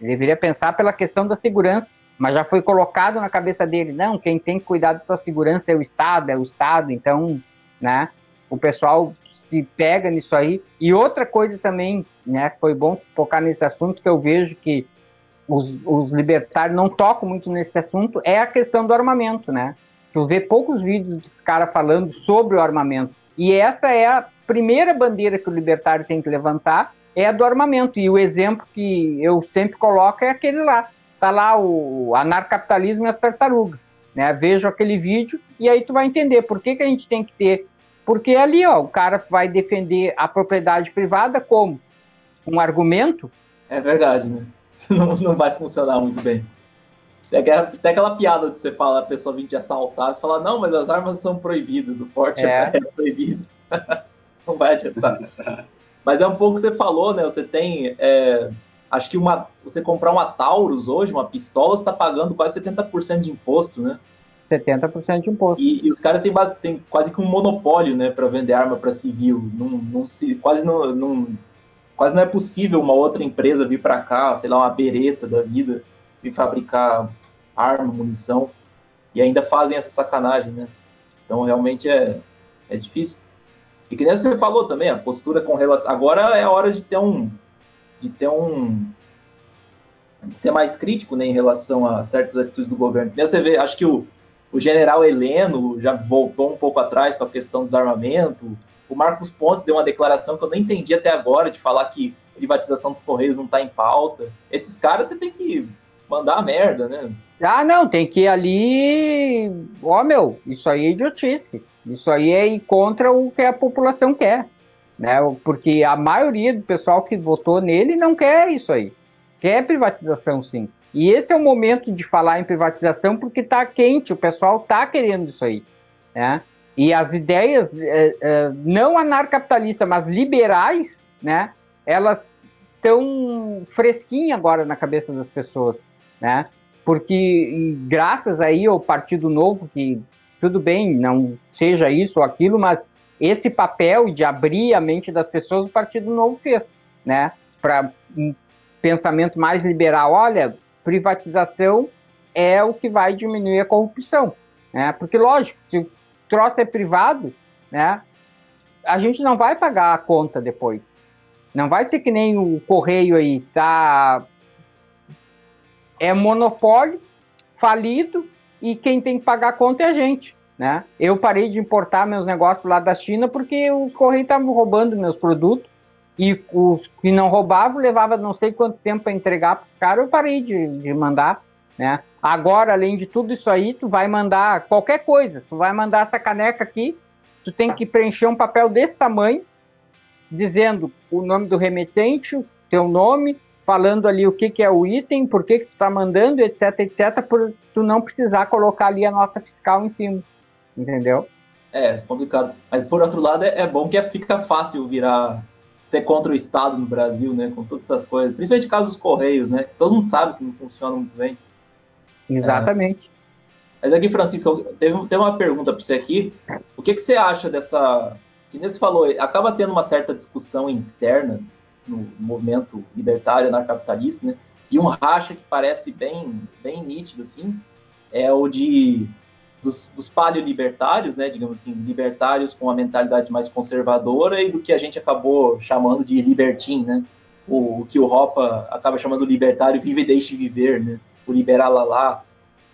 Ele deveria pensar pela questão da segurança, mas já foi colocado na cabeça dele, não, quem tem que cuidar da sua segurança é o Estado, é o Estado, então, né? O pessoal se pega nisso aí. E outra coisa também, né, foi bom focar nesse assunto, que eu vejo que os, os libertários não tocam muito nesse assunto, é a questão do armamento, né? Tu vê poucos vídeos dos caras falando sobre o armamento. E essa é a primeira bandeira que o libertário tem que levantar, é a do armamento. E o exemplo que eu sempre coloco é aquele lá. Tá lá o anarcapitalismo e as tartarugas. Né? Vejo aquele vídeo e aí tu vai entender por que, que a gente tem que ter porque ali, ó, o cara vai defender a propriedade privada como um argumento. É verdade, né? [laughs] Não, não vai funcionar muito bem. Tem aquela, tem aquela piada de você fala, a pessoa vir te assaltar, você fala, não, mas as armas são proibidas, o porte é, é [laughs] proibido. [laughs] não vai adiantar. mas é um pouco que você falou, né? Você tem. É, acho que uma, você comprar uma Taurus hoje, uma pistola, você está pagando quase 70% de imposto, né? 70% de imposto. E, e, os caras têm, base, têm quase que um monopólio, né, para vender arma para civil. Não, não se, quase não, não, quase não é possível uma outra empresa vir para cá, sei lá, uma bereta da vida, e fabricar arma, munição, e ainda fazem essa sacanagem, né? Então realmente é, é difícil. E que nem você falou também, a postura com relação. Agora é a hora de ter um. De ter um. de ser mais crítico né, em relação a certas atitudes do governo. Você vê, acho que o, o general Heleno já voltou um pouco atrás com a questão do desarmamento. O Marcos Pontes deu uma declaração que eu não entendi até agora, de falar que privatização dos Correios não está em pauta. Esses caras você tem que mandar a merda, né? Ah, não, tem que ir ali. Ó, oh, meu, isso aí é idiotice. Isso aí é contra o que a população quer. Né? Porque a maioria do pessoal que votou nele não quer isso aí. Quer privatização, sim. E esse é o momento de falar em privatização porque está quente, o pessoal está querendo isso aí. Né? E as ideias é, é, não anarcapitalistas, mas liberais, né? elas estão fresquinhas agora na cabeça das pessoas. Né? Porque graças aí ao Partido Novo, que tudo bem, não seja isso ou aquilo, mas esse papel de abrir a mente das pessoas, o Partido Novo fez, né? Para um pensamento mais liberal. Olha, privatização é o que vai diminuir a corrupção, né? Porque lógico, se o troço é privado, né? A gente não vai pagar a conta depois. Não vai ser que nem o correio aí, tá? É monopólio, falido e quem tem que pagar a conta é a gente, né? Eu parei de importar meus negócios lá da China porque os correios estavam roubando meus produtos e os que não roubavam levava não sei quanto tempo para entregar para os caras, eu parei de, de mandar, né? Agora, além de tudo isso aí, tu vai mandar qualquer coisa, tu vai mandar essa caneca aqui, tu tem que preencher um papel desse tamanho, dizendo o nome do remetente, teu nome, falando ali o que, que é o item, por que, que tu está mandando, etc, etc, por tu não precisar colocar ali a nota fiscal em cima, entendeu? É, complicado. Mas por outro lado, é, é bom que fica fácil virar ser contra o Estado no Brasil, né? Com todas essas coisas. Principalmente caso dos Correios, né? Todo mundo sabe que não funciona muito bem. Exatamente. É. Mas aqui, Francisco, teve, teve uma pergunta para você aqui. O que, que você acha dessa. Que nem você falou, acaba tendo uma certa discussão interna no movimento libertário anarcapitalista, né? E um racha que parece bem, bem nítido, assim, é o de dos, dos paleolibertários, né, digamos assim, libertários com uma mentalidade mais conservadora e do que a gente acabou chamando de libertin, né, o, o que o Ropa acaba chamando libertário vive e deixe viver, né, o liberal lá.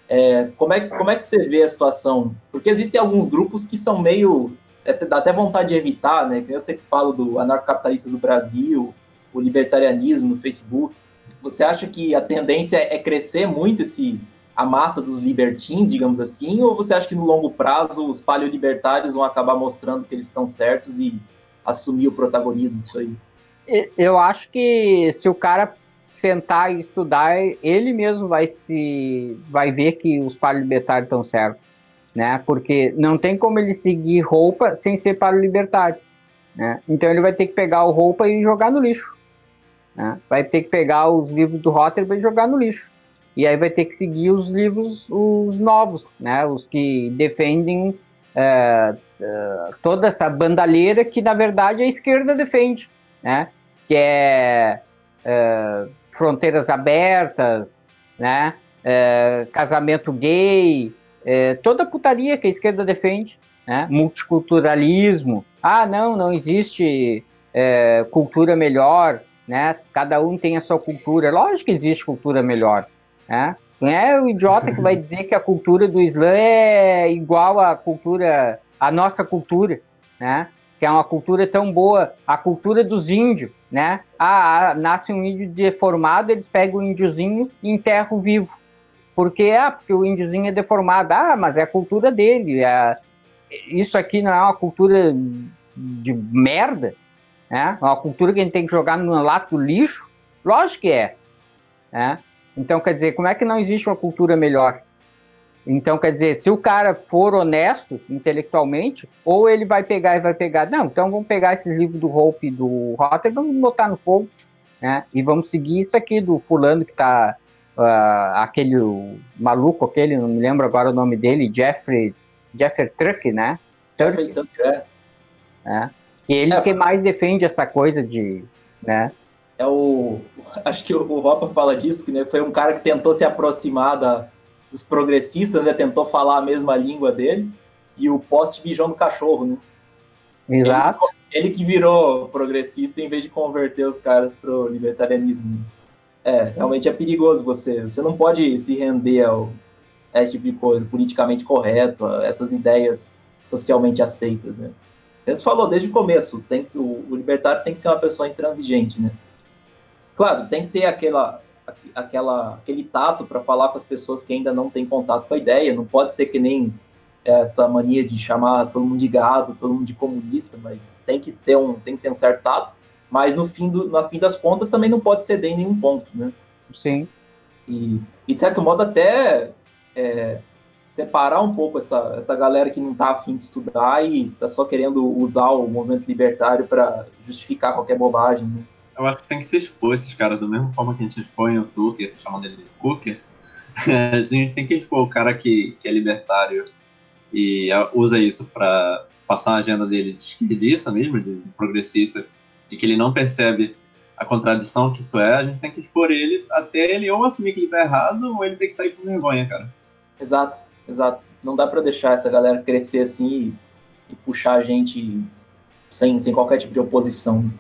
É, como, é, como é que você vê a situação? Porque existem alguns grupos que são meio, é, dá até vontade de evitar, né, que eu sei que falo do anarcocapitalistas do Brasil, o libertarianismo no Facebook, você acha que a tendência é crescer muito esse, a massa dos libertins, digamos assim, ou você acha que no longo prazo os paleolibertários vão acabar mostrando que eles estão certos e assumir o protagonismo disso aí? Eu acho que se o cara sentar e estudar, ele mesmo vai se vai ver que os paleolibertários estão certos, né? Porque não tem como ele seguir roupa sem ser paleolibertário, né? Então ele vai ter que pegar o roupa e jogar no lixo, né? Vai ter que pegar os livros do Rotterdam e jogar no lixo. E aí vai ter que seguir os livros os novos, né? Os que defendem é, é, toda essa bandalheira que na verdade a esquerda defende, né? Que é, é fronteiras abertas, né? Casamento gay, toda a putaria que a esquerda defende, né? multiculturalismo. Ah, não, não existe cultura melhor, né? Cada um tem a sua cultura. Lógico que existe cultura melhor, né? Não é o idiota que vai dizer que a cultura do Islã é igual à cultura, à nossa cultura, né? que é uma cultura tão boa, a cultura dos índios, né? Ah, nasce um índio deformado, eles pegam o índiozinho e enterram vivo. Porque, ah, porque o índiozinho é deformado. Ah, mas é a cultura dele. É... Isso aqui não é uma cultura de merda, né? É uma cultura que a gente tem que jogar no lato do lixo. Lógico que é. Né? Então, quer dizer, como é que não existe uma cultura melhor? Então, quer dizer, se o cara for honesto intelectualmente, ou ele vai pegar e vai pegar, não, então vamos pegar esses livros do Hope do Rotter, vamos botar no fogo, né? E vamos seguir isso aqui do fulano que tá, uh, aquele maluco, aquele, não me lembro agora o nome dele, Jeffrey, Jeffrey Truck, né? Jeffrey Truck, é. é. E ele é, que mais defende essa coisa de, né? É o, acho que o, o Ropa fala disso, que né, foi um cara que tentou se aproximar da dos progressistas, né, tentou falar a mesma língua deles, e o poste mijou no cachorro, né? Exato. Ele, ele, que virou progressista em vez de converter os caras pro libertarianismo. É, realmente é perigoso você. Você não pode se render ao, a esse tipo de coisa, politicamente correto, a essas ideias socialmente aceitas, né? Você falou desde o começo, tem que, o, o libertário tem que ser uma pessoa intransigente, né? Claro, tem que ter aquela, aquela, aquele tato para falar com as pessoas que ainda não têm contato com a ideia. Não pode ser que nem essa mania de chamar todo mundo de gado, todo mundo de comunista, mas tem que ter um, tem que ter um certo tato. Mas no fim, do, no fim das contas também não pode ceder em nenhum ponto, né? Sim. E, e de certo modo até é, separar um pouco essa, essa galera que não está afim de estudar e está só querendo usar o movimento libertário para justificar qualquer bobagem. Né? Eu acho que tem que se expor esses caras da mesma forma que a gente expõe o Tucker, chamando ele de Cooker. [laughs] a gente tem que expor o cara que, que é libertário e usa isso para passar a agenda dele de esquerdista mesmo, de progressista, e que ele não percebe a contradição que isso é, a gente tem que expor ele até ele ou assumir que ele tá errado ou ele tem que sair com vergonha, cara. Exato, exato. Não dá para deixar essa galera crescer assim e, e, puxar a gente sem, sem qualquer tipo de oposição.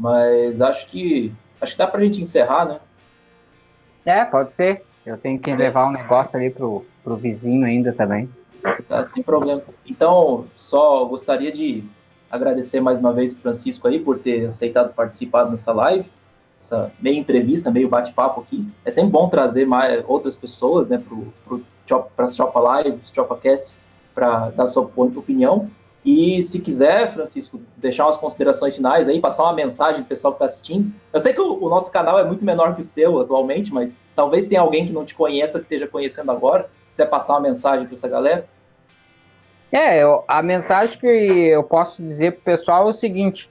Mas acho que acho que dá pra gente encerrar, né? É, pode ser. Eu tenho que levar um negócio ali pro, pro vizinho ainda também. Tá, sem problema. Então, só gostaria de agradecer mais uma vez o Francisco aí por ter aceitado participar nessa live, essa meia entrevista, meio bate-papo aqui. É sempre bom trazer mais outras pessoas, né, para as Chopa Lives, Chopa Casts, para dar sua opinião. E se quiser, Francisco, deixar umas considerações finais aí, passar uma mensagem pro pessoal que está assistindo. Eu sei que o, o, nosso canal é muito menor que o seu atualmente, mas talvez tenha alguém que não te conheça, que esteja conhecendo agora. Quiser passar uma mensagem para essa galera? É, eu, a mensagem que eu posso dizer pro pessoal é o seguinte: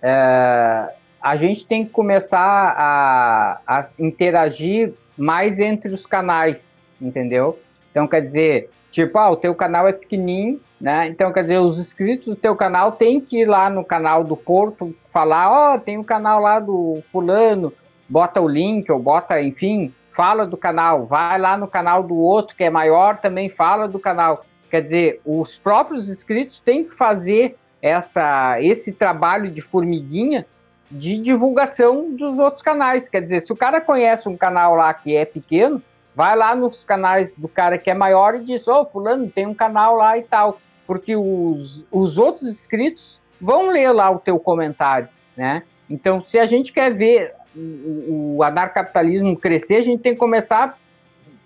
é, a gente tem que começar a, a interagir mais entre os canais, entendeu? Então, quer dizer, Tipo, ah, o teu canal é pequenininho, né? Então, quer dizer, os inscritos do teu canal tem que ir lá no canal do Porto, falar, ó, oh, tem um canal lá do fulano, bota o link, ou bota, enfim, fala do canal, vai lá no canal do outro que é maior, também fala do canal. Quer dizer, os próprios inscritos têm que fazer essa, esse trabalho de formiguinha de divulgação dos outros canais. Quer dizer, se o cara conhece um canal lá que é pequeno, Vai lá nos canais do cara que é maior e diz: Ô, oh, Fulano, tem um canal lá e tal. Porque os, os outros inscritos vão ler lá o teu comentário, né? Então, se a gente quer ver o, o anarcapitalismo crescer, a gente tem que começar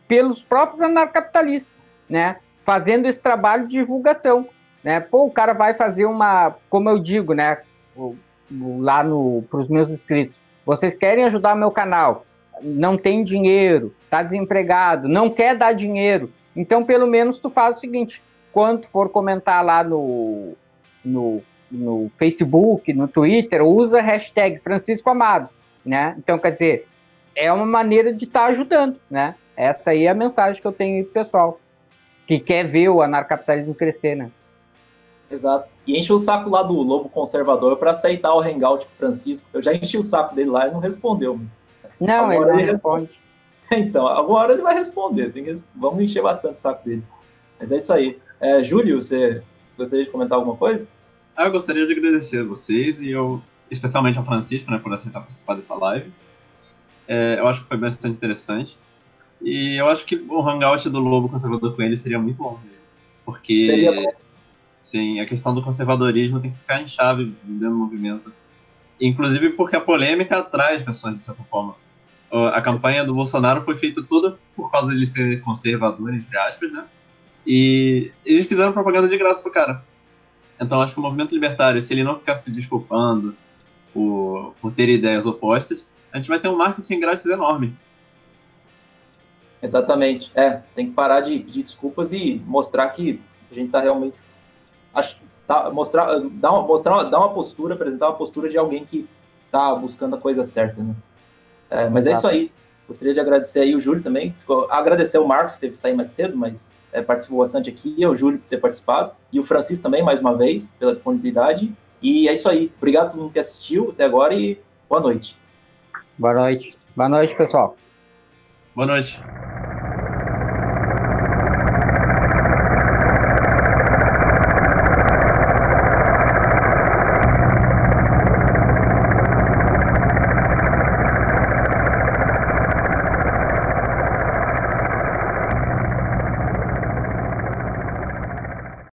pelos próprios anarcapitalistas, né? Fazendo esse trabalho de divulgação, né? Pô, o cara vai fazer uma, como eu digo, né? Lá no para os meus inscritos, vocês querem ajudar meu canal? Não tem dinheiro, está desempregado, não quer dar dinheiro. Então, pelo menos tu faz o seguinte: quando for comentar lá no, no, no Facebook, no Twitter, usa a hashtag Francisco Amado, né? Então, quer dizer, é uma maneira de estar tá ajudando, né? Essa aí é a mensagem que eu tenho pro pessoal que quer ver o anarcapitalismo crescer, né? Exato. E enche o saco lá do Lobo Conservador para aceitar o hangout o Francisco. Eu já enchi o saco dele lá e não respondeu, mas. Não, ele não responde. [laughs] Então, alguma hora ele vai responder. Que... Vamos encher bastante o saco dele. Mas é isso aí. É, Júlio, você gostaria de comentar alguma coisa? Ah, eu gostaria de agradecer a vocês e eu, especialmente ao Francisco, né, por aceitar participar dessa live. É, eu acho que foi bastante interessante. E eu acho que o hangout do Lobo Conservador com ele seria muito bom. Porque. Seria bom Sim, a questão do conservadorismo tem que ficar em chave dentro do movimento. Inclusive porque a polêmica atrai as pessoas, de certa forma. A campanha do Bolsonaro foi feita toda por causa dele ser conservador, entre aspas, né? E eles fizeram propaganda de graça pro cara. Então acho que o movimento libertário, se ele não ficar se desculpando por, por ter ideias opostas, a gente vai ter um marketing grátis enorme. Exatamente. É, tem que parar de pedir desculpas e mostrar que a gente está realmente acho, tá, mostrar, dar uma, mostrar, dar uma postura, apresentar uma postura de alguém que está buscando a coisa certa, né? É, mas é isso aí. Gostaria de agradecer aí o Júlio também. Ficou, agradecer o Marcos, que teve que sair mais cedo, mas é, participou bastante aqui. E o Júlio por ter participado. E o Francisco também, mais uma vez, pela disponibilidade. E é isso aí. Obrigado a todo mundo que assistiu até agora e boa noite. Boa noite. Boa noite, pessoal. Boa noite.